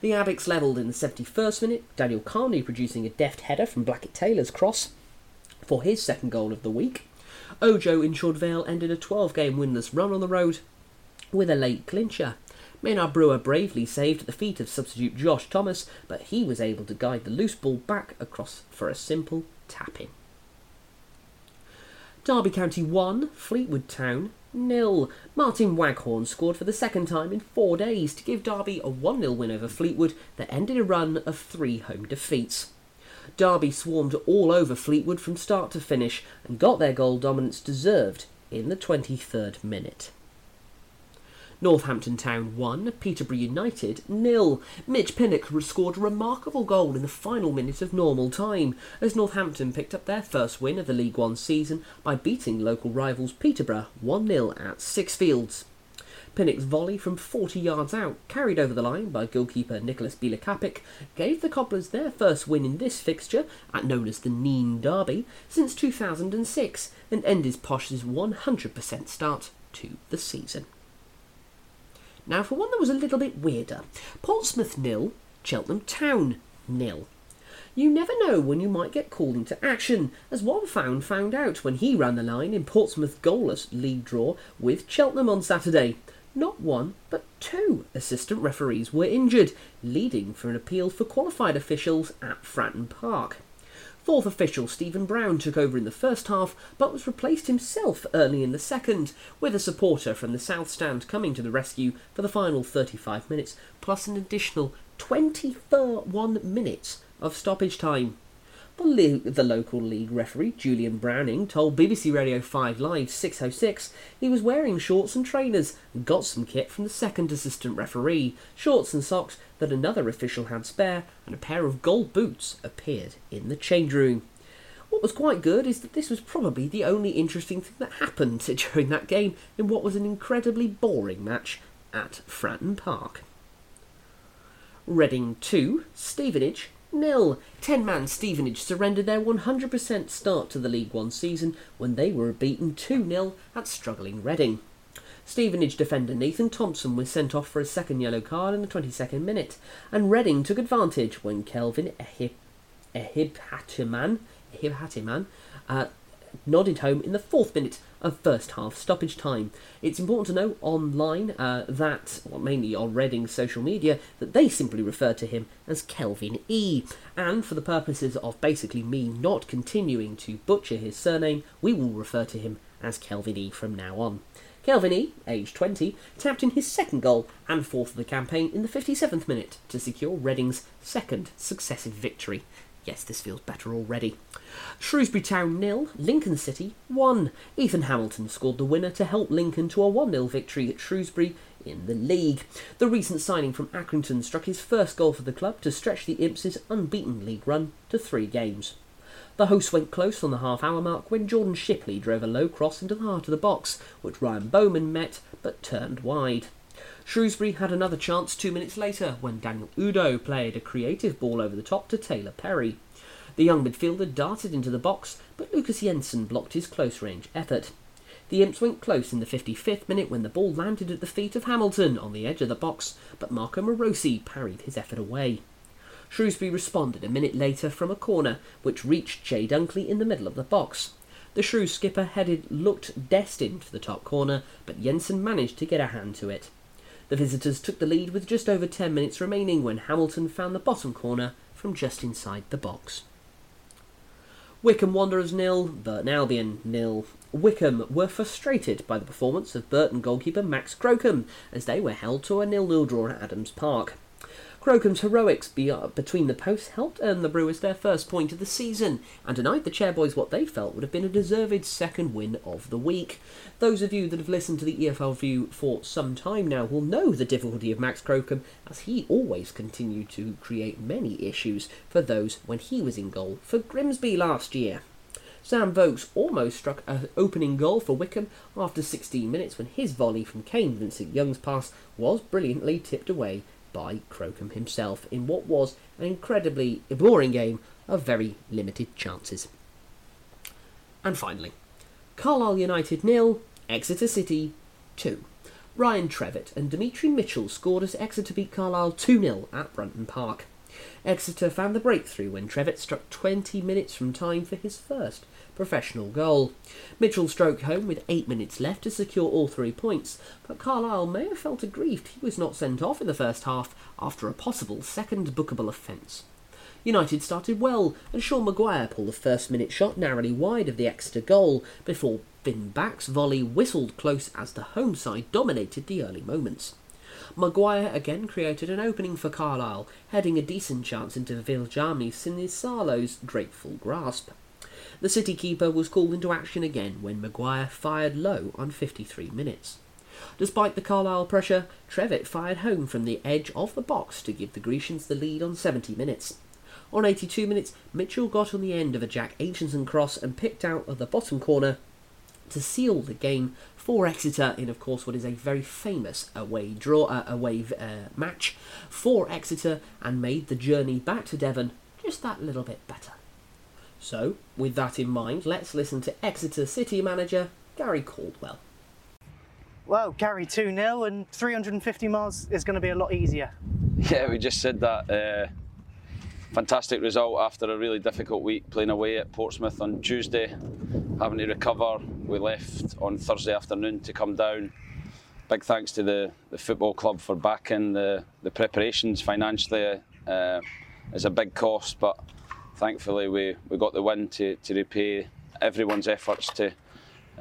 The Addicks levelled in the 71st minute, Daniel Kanu producing a deft header from Blackett Taylor's cross for his second goal of the week. Ojo ensured Vale ended a 12 game winless run on the road with a late clincher. Maynard Brewer bravely saved at the feet of substitute Josh Thomas, but he was able to guide the loose ball back across for a simple tap in. Derby County 1, Fleetwood Town nil. Martin Waghorn scored for the second time in four days to give Derby a 1 0 win over Fleetwood that ended a run of three home defeats. Derby swarmed all over Fleetwood from start to finish and got their goal dominance deserved in the 23rd minute. Northampton Town 1, Peterborough United nil. Mitch Pinnock scored a remarkable goal in the final minute of normal time as Northampton picked up their first win of the League One season by beating local rivals Peterborough 1 0 at Sixfields. Pinnock's volley from 40 yards out, carried over the line by goalkeeper Nicholas Bilokapic, gave the Cobblers their first win in this fixture, at known as the Nene Derby, since 2006, and ended Posh's 100% start to the season. Now, for one that was a little bit weirder Portsmouth nil, Cheltenham Town nil. You never know when you might get called into action, as one found found out when he ran the line in Portsmouth goalless league draw with Cheltenham on Saturday. Not one, but two assistant referees were injured, leading for an appeal for qualified officials at Fratton Park. Fourth official Stephen Brown took over in the first half, but was replaced himself early in the second, with a supporter from the South Stand coming to the rescue for the final 35 minutes, plus an additional 21 minutes of stoppage time. The, the, local league referee, Julian Browning, told BBC Radio 5 Live 606 he was wearing shorts and trainers and got some kit from the second assistant referee, shorts and socks that another official had spare, and a pair of gold boots appeared in the change room. What was quite good is that this was probably the only interesting thing that happened [laughs] during that game in what was an incredibly boring match at Fratton Park. Reading 2, Stevenage nil. Ten man Stevenage surrendered their 100% start to the League One season when they were beaten 2 0 at struggling Reading. Stevenage defender Nathan Thompson was sent off for a second yellow card in the 22nd minute, and Reading took advantage when Kelvin Ehib, Ehibhatiman, Ehibhatiman uh, nodded home in the fourth minute of first half stoppage time. It's important to know online uh, that, well, mainly on Reading's social media, that they simply refer to him as Kelvin E. And for the purposes of basically me not continuing to butcher his surname, we will refer to him as Kelvin E from now on. Kelvin E, aged 20, tapped in his second goal and fourth of the campaign in the 57th minute to secure Reading's second successive victory. Yes, this feels better already. Shrewsbury Town nil, Lincoln City 1. Ethan Hamilton scored the winner to help Lincoln to a 1 0 victory at Shrewsbury in the league. The recent signing from Accrington struck his first goal for the club to stretch the Imps' unbeaten league run to three games. The hosts went close on the half hour mark when Jordan Shipley drove a low cross into the heart of the box, which Ryan Bowman met but turned wide. Shrewsbury had another chance two minutes later when Daniel Udoh played a creative ball over the top to Taylor Perry. The young midfielder darted into the box, but Lukas Jensen blocked his close range effort. The Imps went close in the 55th minute when the ball landed at the feet of Hamilton on the edge of the box, but Marko Marosi parried his effort away. Shrewsbury responded a minute later from a corner, which reached Jay Dunkley in the middle of the box. The Shrews skipper headed looked destined for the top corner, but Jensen managed to get a hand to it. The visitors took the lead with just over 10 minutes remaining when Hamilton found the bottom corner from just inside the box. Wycombe Wanderers nil, Burton Albion nil. Wycombe were frustrated by the performance of Burton goalkeeper Max Crocombe as they were held to a nil-nil draw at Adams Park. Crocombe's heroics uh, between the posts helped earn the Brewers their first point of the season and denied the Chairboys what they felt would have been a deserved second win of the week. Those of you that have listened to the EFL View for some time now will know the difficulty of Max Crocombe as he always continued to create many issues for those when he was in goal for Grimsby last year. Sam Vokes almost struck an opening goal for Wycombe after 16 minutes when his volley from Kane Vincent Young's pass was brilliantly tipped away by Crocombe himself in what was an incredibly boring game of very limited chances. And finally, Carlisle United nil, Exeter City 2. Ryan Trevitt and Demetri Mitchell scored as Exeter beat Carlisle 2 0 at Brunton Park. Exeter found the breakthrough when Trevitt struck 20 minutes from time for his first professional goal. Mitchell stroked home with eight minutes left to secure all three points, but Carlisle may have felt aggrieved he was not sent off in the first half after a possible second bookable offence. United started well, and Sean Maguire pulled the first minute shot narrowly wide of the Exeter goal before Finn Back's volley whistled close as the home side dominated the early moments. Maguire again created an opening for Carlisle, heading a decent chance into Viljami Sinisalo's grateful grasp. The City keeper was called into action again when Maguire fired low on 53 minutes. Despite the Carlisle pressure, Trevitt fired home from the edge of the box to give the Grecians the lead on 70 minutes. On 82 minutes, Mitchell got on the end of a Jack Aitchison cross and picked out of the bottom corner to seal the game for Exeter in, of course, what is a very famous away draw, uh, away uh, match for Exeter, and made the journey back to Devon just that little bit better. So, with that in mind, let's listen to Exeter City manager Gary Caldwell. Well, Gary 2 0 and 350 miles is going to be a lot easier. Yeah, we just said that. Uh, fantastic result after a really difficult week playing away at Portsmouth on Tuesday, having to recover. We left on Thursday afternoon to come down. Big thanks to the, the football club for backing the, the preparations financially. Uh, it's a big cost, but thankfully we, we got the win to, to repay everyone's efforts to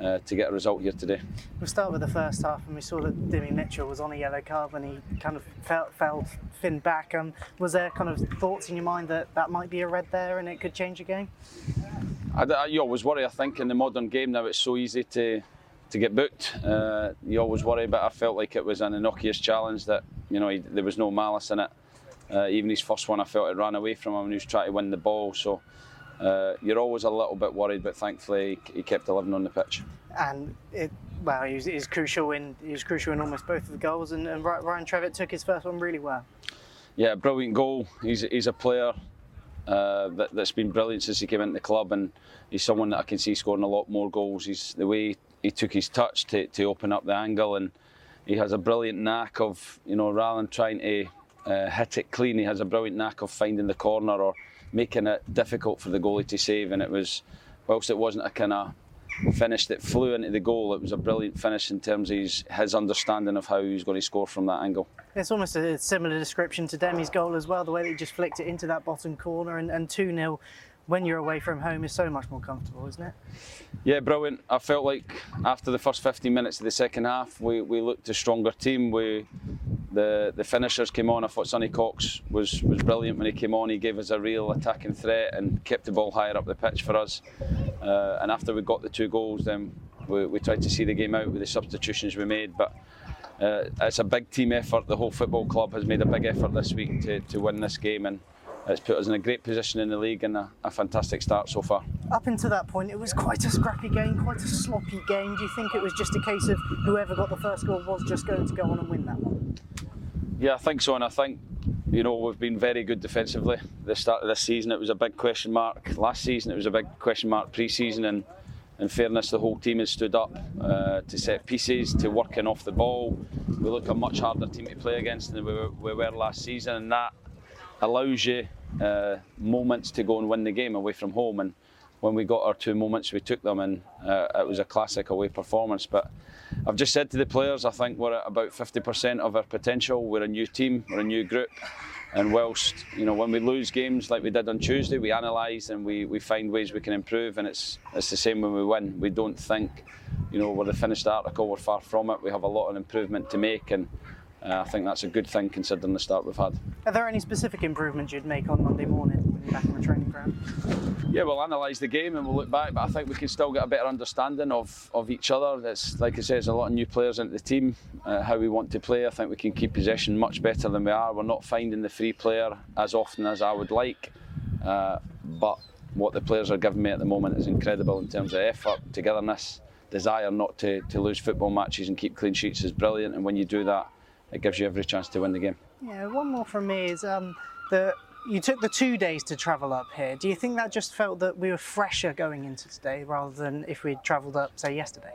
uh, to get a result here today. We'll start with the first half, and we saw that Dimi Mitchell was on a yellow card when he kind of fell, fell Finn back. Um, was there kind of thoughts in your mind that that might be a red there and it could change the game? I, I, you always worry. I think in the modern game now it's so easy to to get booked. Uh, you always worry, but I felt like it was an innocuous challenge that you know he, there was no malice in it. Uh, even his first one, I felt it ran away from him and he was trying to win the ball. So uh, you're always a little bit worried, but thankfully he kept 11 on the pitch. And it, well, he was, he was crucial in he was crucial in almost both of the goals, and, and Ryan Trevitt took his first one really well. Yeah, brilliant goal. He's he's a player uh, that, has been brilliant since he came into the club, and he's someone that I can see scoring a lot more goals. He's the way he took his touch to, to open up the angle, and he has a brilliant knack of you know rather than trying to uh, hit it clean, he has a brilliant knack of finding the corner or making it difficult for the goalie to save. And it was, whilst it wasn't a kind of finish that flew into the goal, it was a brilliant finish in terms of his, his understanding of how he's going to score from that angle. It's almost a similar description to Demi's goal as well, the way that he just flicked it into that bottom corner and, and 2 0 when you're away from home is so much more comfortable, isn't it? Yeah, brilliant. I felt like after the first 15 minutes of the second half, we, we looked a stronger team. We the the finishers came on. I thought Sonny Cox was was brilliant when he came on. He gave us a real attacking threat and kept the ball higher up the pitch for us. Uh, and after we got the two goals, then we, we tried to see the game out with the substitutions we made. But uh, it's a big team effort. The whole football club has made a big effort this week to, to win this game and it's put us in a great position in the league and a, a, fantastic start so far. Up until that point, it was quite a scrappy game, quite a sloppy game. Do you think it was just a case of whoever got the first goal was just going to go on and win that one? Yeah, I think so, and I think you know we've been very good defensively. The start of this season, it was a big question mark. Last season, it was a big question mark pre-season, and in fairness, the whole team has stood up uh, to set pieces, to working off the ball. We look a much harder team to play against than we were, we were last season, and that allows you uh, moments to go and win the game away from home. And when we got our two moments, we took them, and uh, it was a classic away performance. But I've just said to the players, I think we're at about 50% of our potential. We're a new team, we're a new group. And whilst, you know, when we lose games like we did on Tuesday, we analyse and we, we find ways we can improve. And it's, it's the same when we win. We don't think, you know, we're the finished article, we're far from it. We have a lot of improvement to make. And uh, I think that's a good thing considering the start we've had. Are there any specific improvements you'd make on Monday morning when you're back in the training ground? Yeah, we'll analyse the game and we'll look back, but I think we can still get a better understanding of, of each other. It's like I say, there's a lot of new players into the team. Uh, how we want to play, I think we can keep possession much better than we are. We're not finding the free player as often as I would like, uh, but what the players are giving me at the moment is incredible in terms of effort, togetherness, desire not to, to lose football matches and keep clean sheets is brilliant. And when you do that, it gives you every chance to win the game. Yeah, one more from me is um, the you took the two days to travel up here. Do you think that just felt that we were fresher going into today rather than if we'd travelled up, say, yesterday?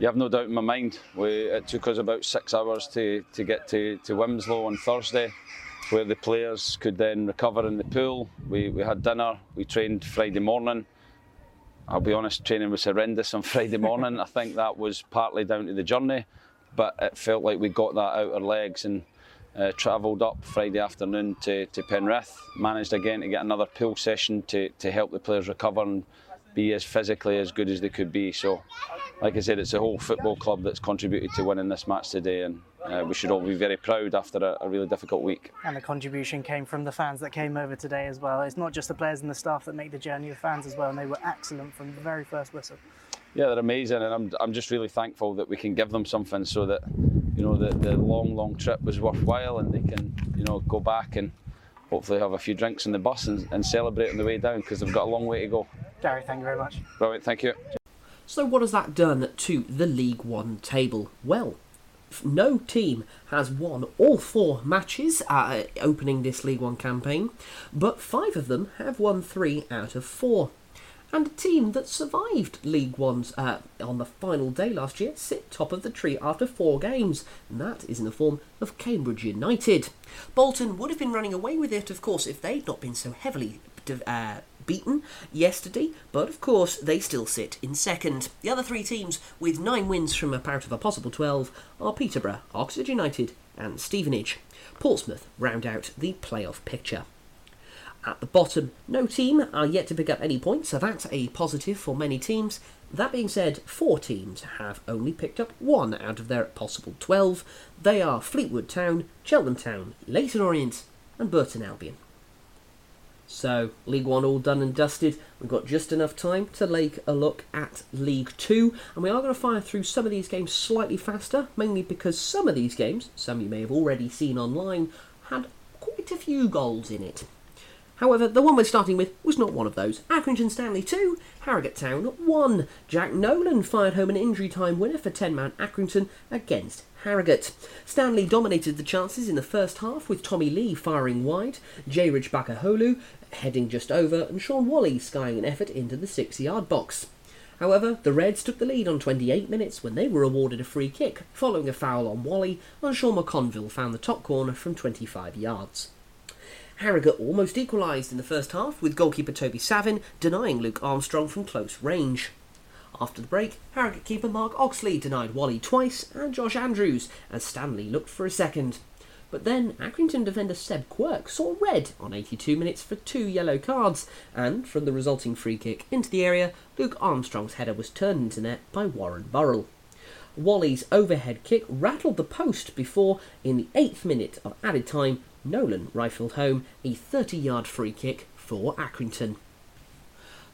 You have no doubt in my mind. We, it took us about six hours to, to get to, to Wilmslow on Thursday. where the players could then recover in the pool. We, we had dinner, we trained Friday morning. I'll be honest, training was horrendous on [laughs] Friday morning. I think that was partly down to the journey, but it felt like we got that out our legs and uh, travelled up Friday afternoon to, to Penrith. Managed again to get another pool session to, to help the players recover and be as physically as good as they could be. So, like I said, it's a whole football club that's contributed to winning this match today, and uh, we should all be very proud after a, a, really difficult week. And the contribution came from the fans that came over today as well. It's not just the players and the staff that make the journey, the fans as well, and they were excellent from the very first whistle. Yeah, they're amazing, and I'm, I'm just really thankful that we can give them something so that you know the, the long, long trip was worthwhile, and they can you know go back and hopefully have a few drinks in the bus and, and celebrate on the way down because they've got a long way to go. Gary, thank you very much. Brilliant, thank you. So, what has that done to the League One table? Well, no team has won all four matches uh, opening this League One campaign, but five of them have won three out of four. And a team that survived League One's uh, on the final day last year sit top of the tree after four games, and that is in the form of Cambridge United. Bolton would have been running away with it, of course, if they'd not been so heavily uh, beaten yesterday, but of course they still sit in second. The other three teams with nine wins from a out of a possible 12 are Peterborough, Oxford United, and Stevenage. Portsmouth round out the playoff picture. At the bottom, no team are yet to pick up any points, so that's a positive for many teams. That being said, four teams have only picked up one out of their possible 12. They are Fleetwood Town, Cheltenham Town, Leyton Orient, and Burton Albion. So, League One all done and dusted. We've got just enough time to take a look at League Two, and we are going to fire through some of these games slightly faster, mainly because some of these games, some you may have already seen online, had quite a few goals in it. However, the one we're starting with was not one of those. Accrington Stanley 2, Harrogate Town 1. Jack Nolan fired home an injury time winner for 10 man Accrington against Harrogate. Stanley dominated the chances in the first half with Tommy Leigh firing wide, Jay Rich-Baghuelou heading just over, and Shaun Whalley skying an effort into the six yard box. However, the Reds took the lead on 28 minutes when they were awarded a free kick, following a foul on Wally, and Sean McConville found the top corner from 25 yards. Harrogate almost equalised in the first half, with goalkeeper Toby Savin denying Luke Armstrong from close range. After the break, Harrogate keeper Mark Oxley denied Whalley twice and Josh Andrews as Stanley looked for a second. But then Accrington defender Seb Quirk saw red on 82 minutes for two yellow cards, and from the resulting free kick into the area, Luke Armstrong's header was turned into net by Warren Burrell. Whalley's overhead kick rattled the post before, in the eighth minute of added time, Nolan rifled home a 30 yard free kick for Accrington.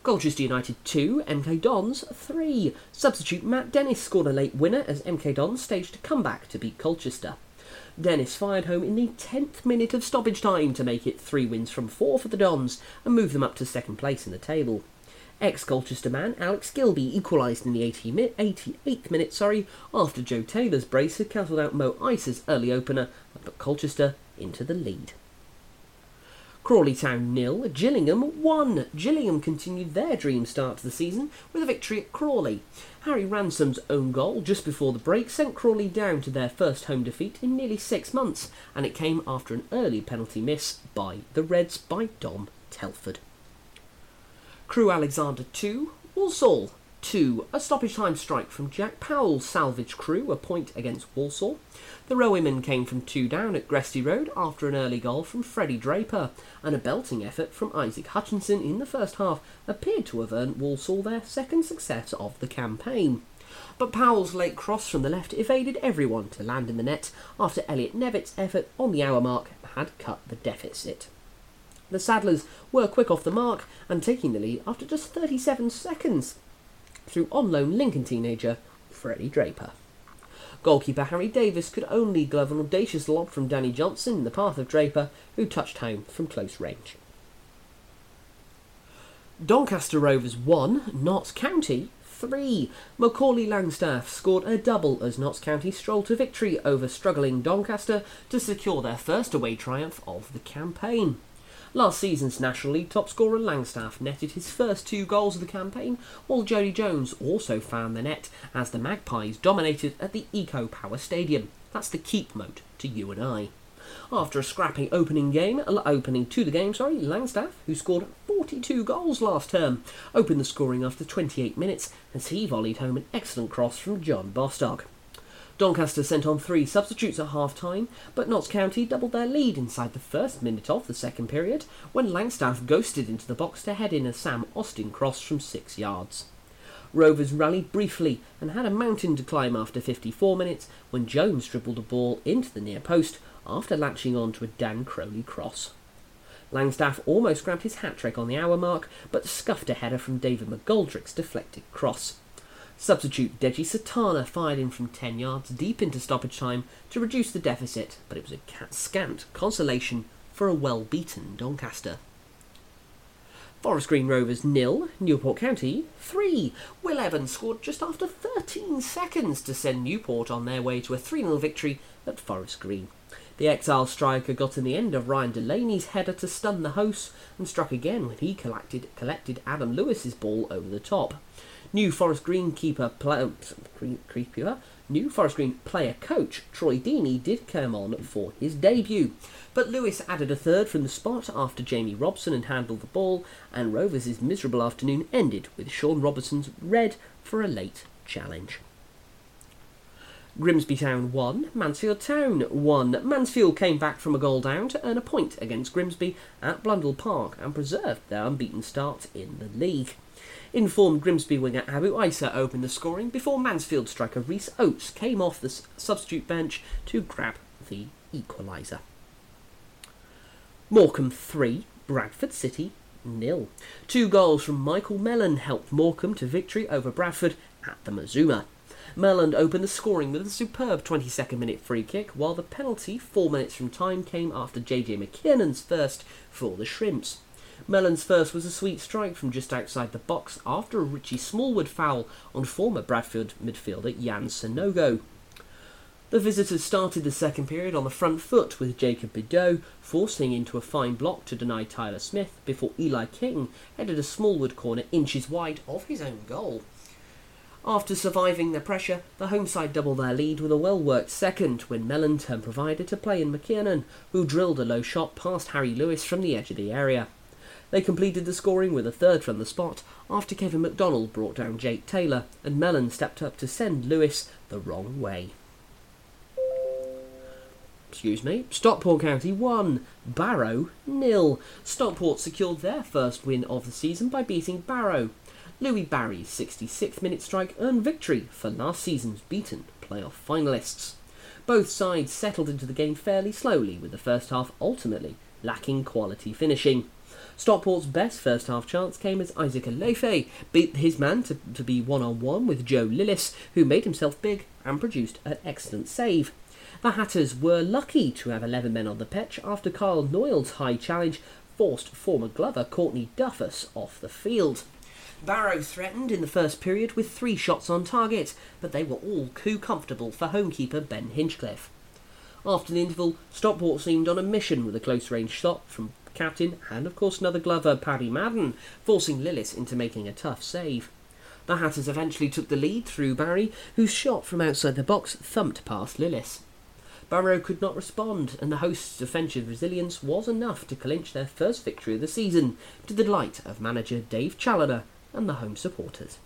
Colchester United 2, MK Dons 3. Substitute Matt Dennis scored a late winner as MK Dons staged a comeback to beat Colchester. Dennis fired home in the 10th minute of stoppage time to make it 3 wins from 4 for the Dons and move them up to second place in the table. Ex Colchester man Alex Gilbey equalised in the 88th minute sorry, after Joe Taylor's brace had cancelled out Mo Ice's early opener but Colchester into the lead. Crawley Town nil, Gillingham 1. Gillingham continued their dream start to the season with a victory at Crawley. Harry Ransom's own goal just before the break sent Crawley down to their first home defeat in nearly six months, and it came after an early penalty miss by the Reds by Dom Telford. Crewe Alexandra 2, Walsall 2. A stoppage time strike from Jack Powell salvage Crewe, a point against Walsall. The Railwaymen came from two down at Gresty Road after an early goal from Freddie Draper, and a belting effort from Isaac Hutchinson in the first half appeared to have earned Walsall their second success of the campaign. But Powell's late cross from the left evaded everyone to land in the net after Elliott Nevitt's effort on the hour mark had cut the deficit. The Saddlers were quick off the mark and taking the lead after just 37 seconds through on loan Lincoln teenager Freddie Draper. Goalkeeper Harry Davis could only glove an audacious lob from Danny Johnson in the path of Draper, who touched home from close range. Doncaster Rovers 1, Notts County 3. Macaulay Langstaff scored a double as Notts County strolled to victory over struggling Doncaster to secure their first away triumph of the campaign. Last season's National League top scorer Langstaff netted his first two goals of the campaign, while Jodi Jones also found the net as the Magpies dominated at the Eco Power Stadium. That's the Keepmoat to you and I. After a scrappy opening game, uh, opening to the game, sorry, Langstaff, who scored 42 goals last term, opened the scoring after 28 minutes as he volleyed home an excellent cross from John Bostock. Doncaster sent on three substitutes at half time, but Notts County doubled their lead inside the first minute of the second period when Langstaff ghosted into the box to head in a Sam Austin cross from six yards. Rovers rallied briefly and had a mountain to climb after 54 minutes when Jones dribbled a ball into the near post after latching on to a Dan Crowley cross. Langstaff almost grabbed his hat trick on the hour mark, but scuffed a header from David McGoldrick's deflected cross. Substitute Deji Satana fired in from 10 yards deep into stoppage time to reduce the deficit, but it was a scant consolation for a well beaten Doncaster. Forest Green Rovers nil, Newport County 3. Will Evans scored just after 13 seconds to send Newport on their way to a 3 0 victory at Forest Green. The exile striker got in the end of Ryan Delaney's header to stun the hosts and struck again when he collected, collected Adam Lewis's ball over the top. New Forest Green keeper, new Forest Green player coach Troy Deeney did come on for his debut. But Lewis added a third from the spot after Jamie Robson had handled the ball, and Rovers' miserable afternoon ended with Sean Robertson's red for a late challenge. Grimsby Town 1, Mansfield Town 1. Mansfield came back from a goal down to earn a point against Grimsby at Blundell Park and preserved their unbeaten start in the league. Informed Grimsby winger Abo Eisa opened the scoring before Mansfield striker Rhys Oates came off the substitute bench to grab the equaliser. Morecambe 3, Bradford City nil. Two goals from Michael Mellon helped Morecambe to victory over Bradford at the Mazuma. Mellon opened the scoring with a superb 22nd minute free kick, while the penalty, four minutes from time, came after JJ McKiernan's first for the Shrimps. Mellon's first was a sweet strike from just outside the box after a Richie Smallwood foul on former Bradford midfielder Yann Songo'o. The visitors started the second period on the front foot with Jacob Bedeau forcing into a fine block to deny Tyler Smith before Eli King headed a Smallwood corner inches wide of his own goal. After surviving the pressure, the home side doubled their lead with a well worked second when Mellon turned provider to play in McKiernan, who drilled a low shot past Harry Lewis from the edge of the area. They completed the scoring with a third from the spot after Kevin McDonald brought down Jake Taylor and Mellon stepped up to send Lewis the wrong way. Excuse me. Stockport County 1, Barrow nil. Stockport secured their first win of the season by beating Barrow. Louie Barry's 66th minute strike earned victory for last season's beaten playoff finalists. Both sides settled into the game fairly slowly, with the first half ultimately lacking quality finishing. Stockport's best first half chance came as Isaac Olaofe beat his man to, to be one on one with Joe Lillis, who made himself big and produced an excellent save. The Hatters were lucky to have 11 men on the pitch after Carl Noyle's high challenge forced former Glover Courtney Duffus off the field. Barrow threatened in the first period with three shots on target, but they were all too comfortable for homekeeper Ben Hinchliffe. After the interval, Stockport seemed on a mission with a close range shot from captain, and of course another glover, Paddy Madden, forcing Lillis into making a tough save. The Hatters eventually took the lead through Barry, whose shot from outside the box thumped past Lillis. Barrow could not respond, and the hosts' defensive resilience was enough to clinch their first victory of the season, to the delight of manager Dave Challinor and the home supporters.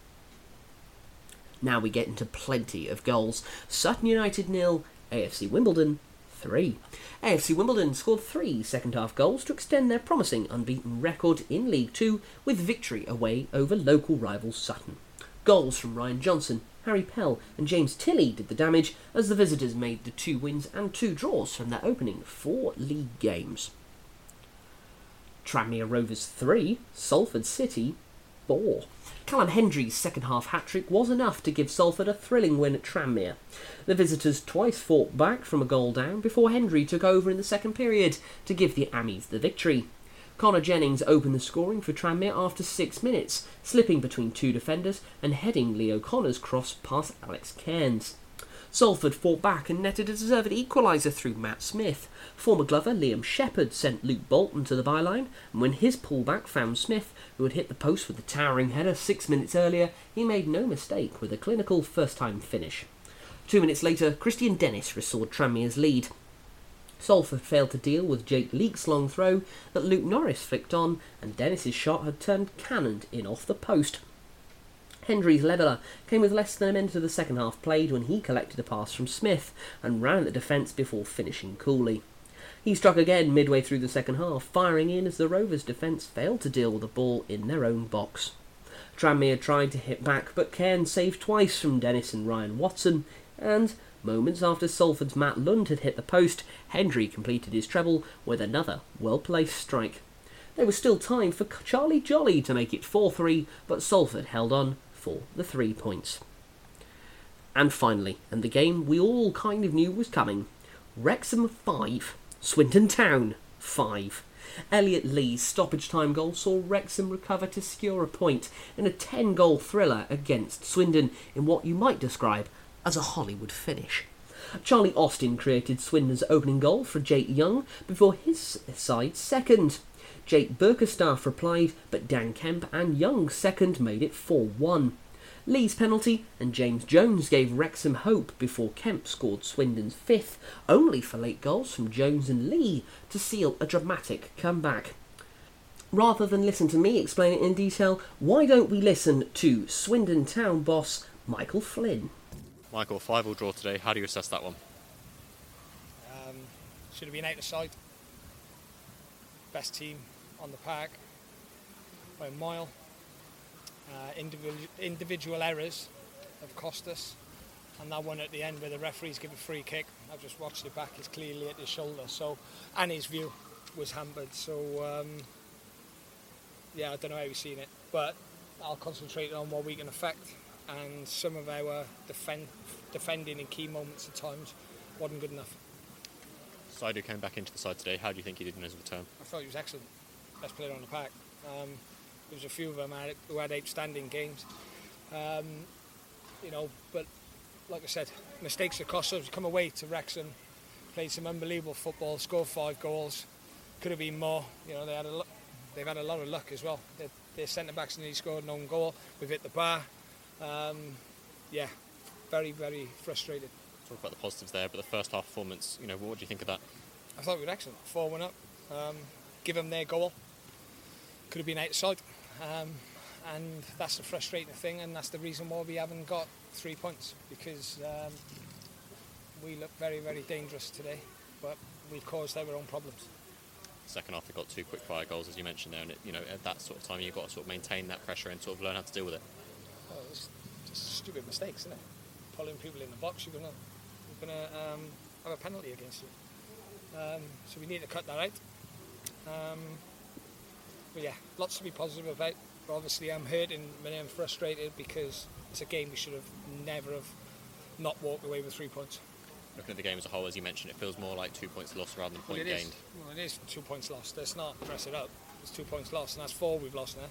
Now we get into plenty of goals. Sutton United nil, AFC Wimbledon 3. AFC Wimbledon scored three second half goals to extend their promising unbeaten record in League Two with victory away over local rival Sutton. Goals from Ryan Johnson, Harry Pell, and James Tilley did the damage as the visitors made the two wins and two draws from their opening four league games. Tranmere Rovers 3, Salford City 4. Callum Hendry's second half hat trick was enough to give Salford a thrilling win at Tranmere. The visitors twice fought back from a goal down before Hendry took over in the second period to give the Ammies the victory. Connor Jennings opened the scoring for Tranmere after six minutes, slipping between two defenders and heading Lee O'Connor's cross past Alex Cairns. Salford fought back and netted a deserved equaliser through Matt Smith. Former Glover Liam Shephard sent Luke Bolton to the byline, and when his pullback found Smith, who had hit the post with a towering header six minutes earlier, he made no mistake with a clinical first time finish. Two minutes later, Kristian Dennis restored Tranmere's lead. Salford failed to deal with Jake Leake's long throw that Luke Norris flicked on, and Dennis's shot had turned cannoned in off the post. Hendry's leveller came with less than a minute of the second half played when he collected a pass from Smith and ran at the defence before finishing coolly. He struck again midway through the second half, firing in as the Rovers' defence failed to deal with the ball in their own box. Tranmere tried to hit back, but Cairn saved twice from Dennis and Ryan Watson, and, moments after Salford's Matt Lund had hit the post, Hendry completed his treble with another well-placed strike. There was still time for Charlie Jolley to make it 4 3, but Salford held on for the three points. And finally, and the game we all kind of knew was coming Wrexham 5, Swindon Town 5. Elliot Lee's stoppage time goal saw Wrexham recover to secure a point in a 10 goal thriller against Swindon in what you might describe as a Hollywood finish. Charlie Austin created Swindon's opening goal for Jake Young before his side second. Jake Bickerstaff replied, but Dan Kemp and Young's second made it 4 1. Lee's penalty and James Jones gave Wrexham hope before Kemp scored Swindon's fifth, only for late goals from Jones and Lee to seal a dramatic comeback. Rather than listen to me explain it in detail, why don't we listen to Swindon Town boss Michael Flynn? Michael, 5 will draw today. How do you assess that one? Um, should have been out of sight. Best team on the park by a mile. Uh, individual, individual errors have cost us. And that one at the end where the referees give a free kick, I've just watched it back, it's clearly at his shoulder. So, and his view was hampered. So, um, yeah, I don't know how you've seen it, but I'll concentrate on what we can affect. And some of our defend, defending in key moments at times wasn't good enough. Saidu came back into the side today. How do you think he did in his return? I thought he was excellent. Best player on the park. Um, there was a few of them who had outstanding games. Um, you know, but like I said, mistakes are cost us. Come away to Wrexham, played some unbelievable football, scored five goals. Could have been more. You know, they had a lo- they've had a lot of luck as well. Their, their centre backs nearly scored an own goal. We've hit the bar. Um, yeah, very very frustrated. Talk about the positives there, but the first half performance, you know, what do you think of that? I thought we were excellent. 4 1 up. Um, give them their goal. Could have been outside. Um, and that's the frustrating thing, and that's the reason why we haven't got three points because um, we look very, very dangerous today, but we've caused our own problems. Second half, they got two quick fire goals, as you mentioned there, and it, you know at that sort of time, you've got to sort of maintain that pressure and sort of learn how to deal with it. Oh, it's just stupid mistakes, isn't it? Pulling people in the box, you're gonna, you're gonna um, have a penalty against you. Um, so we need to cut that out. But yeah, lots to be positive about. But obviously, I'm hurting and I'm frustrated because it's a game we should have never have not walked away with three points. Looking at the game as a whole, as you mentioned, it feels more like two points lost rather than point well, it gained. Is. Well, it is two points lost. Let's not dress it up. It's two points lost, and that's four we've lost now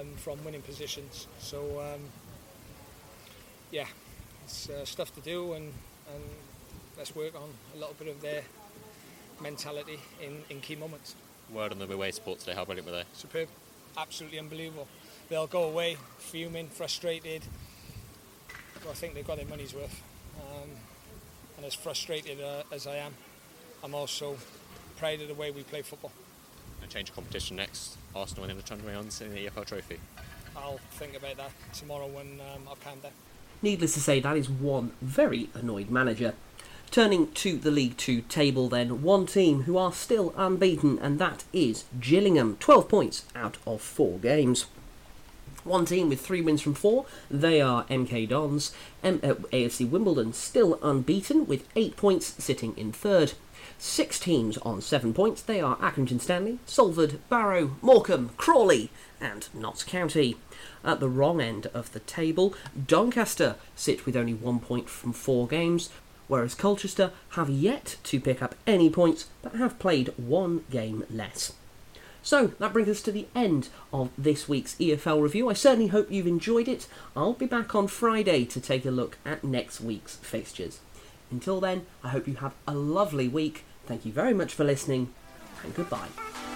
um, from winning positions. So um, yeah, it's uh, stuff to do, and, and let's work on a little bit of their mentality in, in key moments. Word on the away support today. How brilliant were they? Superb, absolutely unbelievable. They'll go away fuming, frustrated. Well, I think they've got their money's worth. Um, and as frustrated uh, as I am, I'm also proud of the way we play football. And change of competition next. Arsenal and the Tranmere in the EFL Trophy. I'll think about that tomorrow when um, I've calmed down. Needless to say, that is one very annoyed manager. Turning to the League Two table, then, one team who are still unbeaten, and that is Gillingham. 12 points out of four games. One team with three wins from four, they are MK Dons. M- uh, AFC Wimbledon still unbeaten with eight points, sitting in third. Six teams on seven points, they are Accrington Stanley, Salford, Barrow, Morecambe, Crawley, and Notts County. At the wrong end of the table, Doncaster sit with only one point from four games, whereas Colchester have yet to pick up any points but have played one game less. So that brings us to the end of this week's EFL review. I certainly hope you've enjoyed it. I'll be back on Friday to take a look at next week's fixtures. Until then, I hope you have a lovely week. Thank you very much for listening, and goodbye.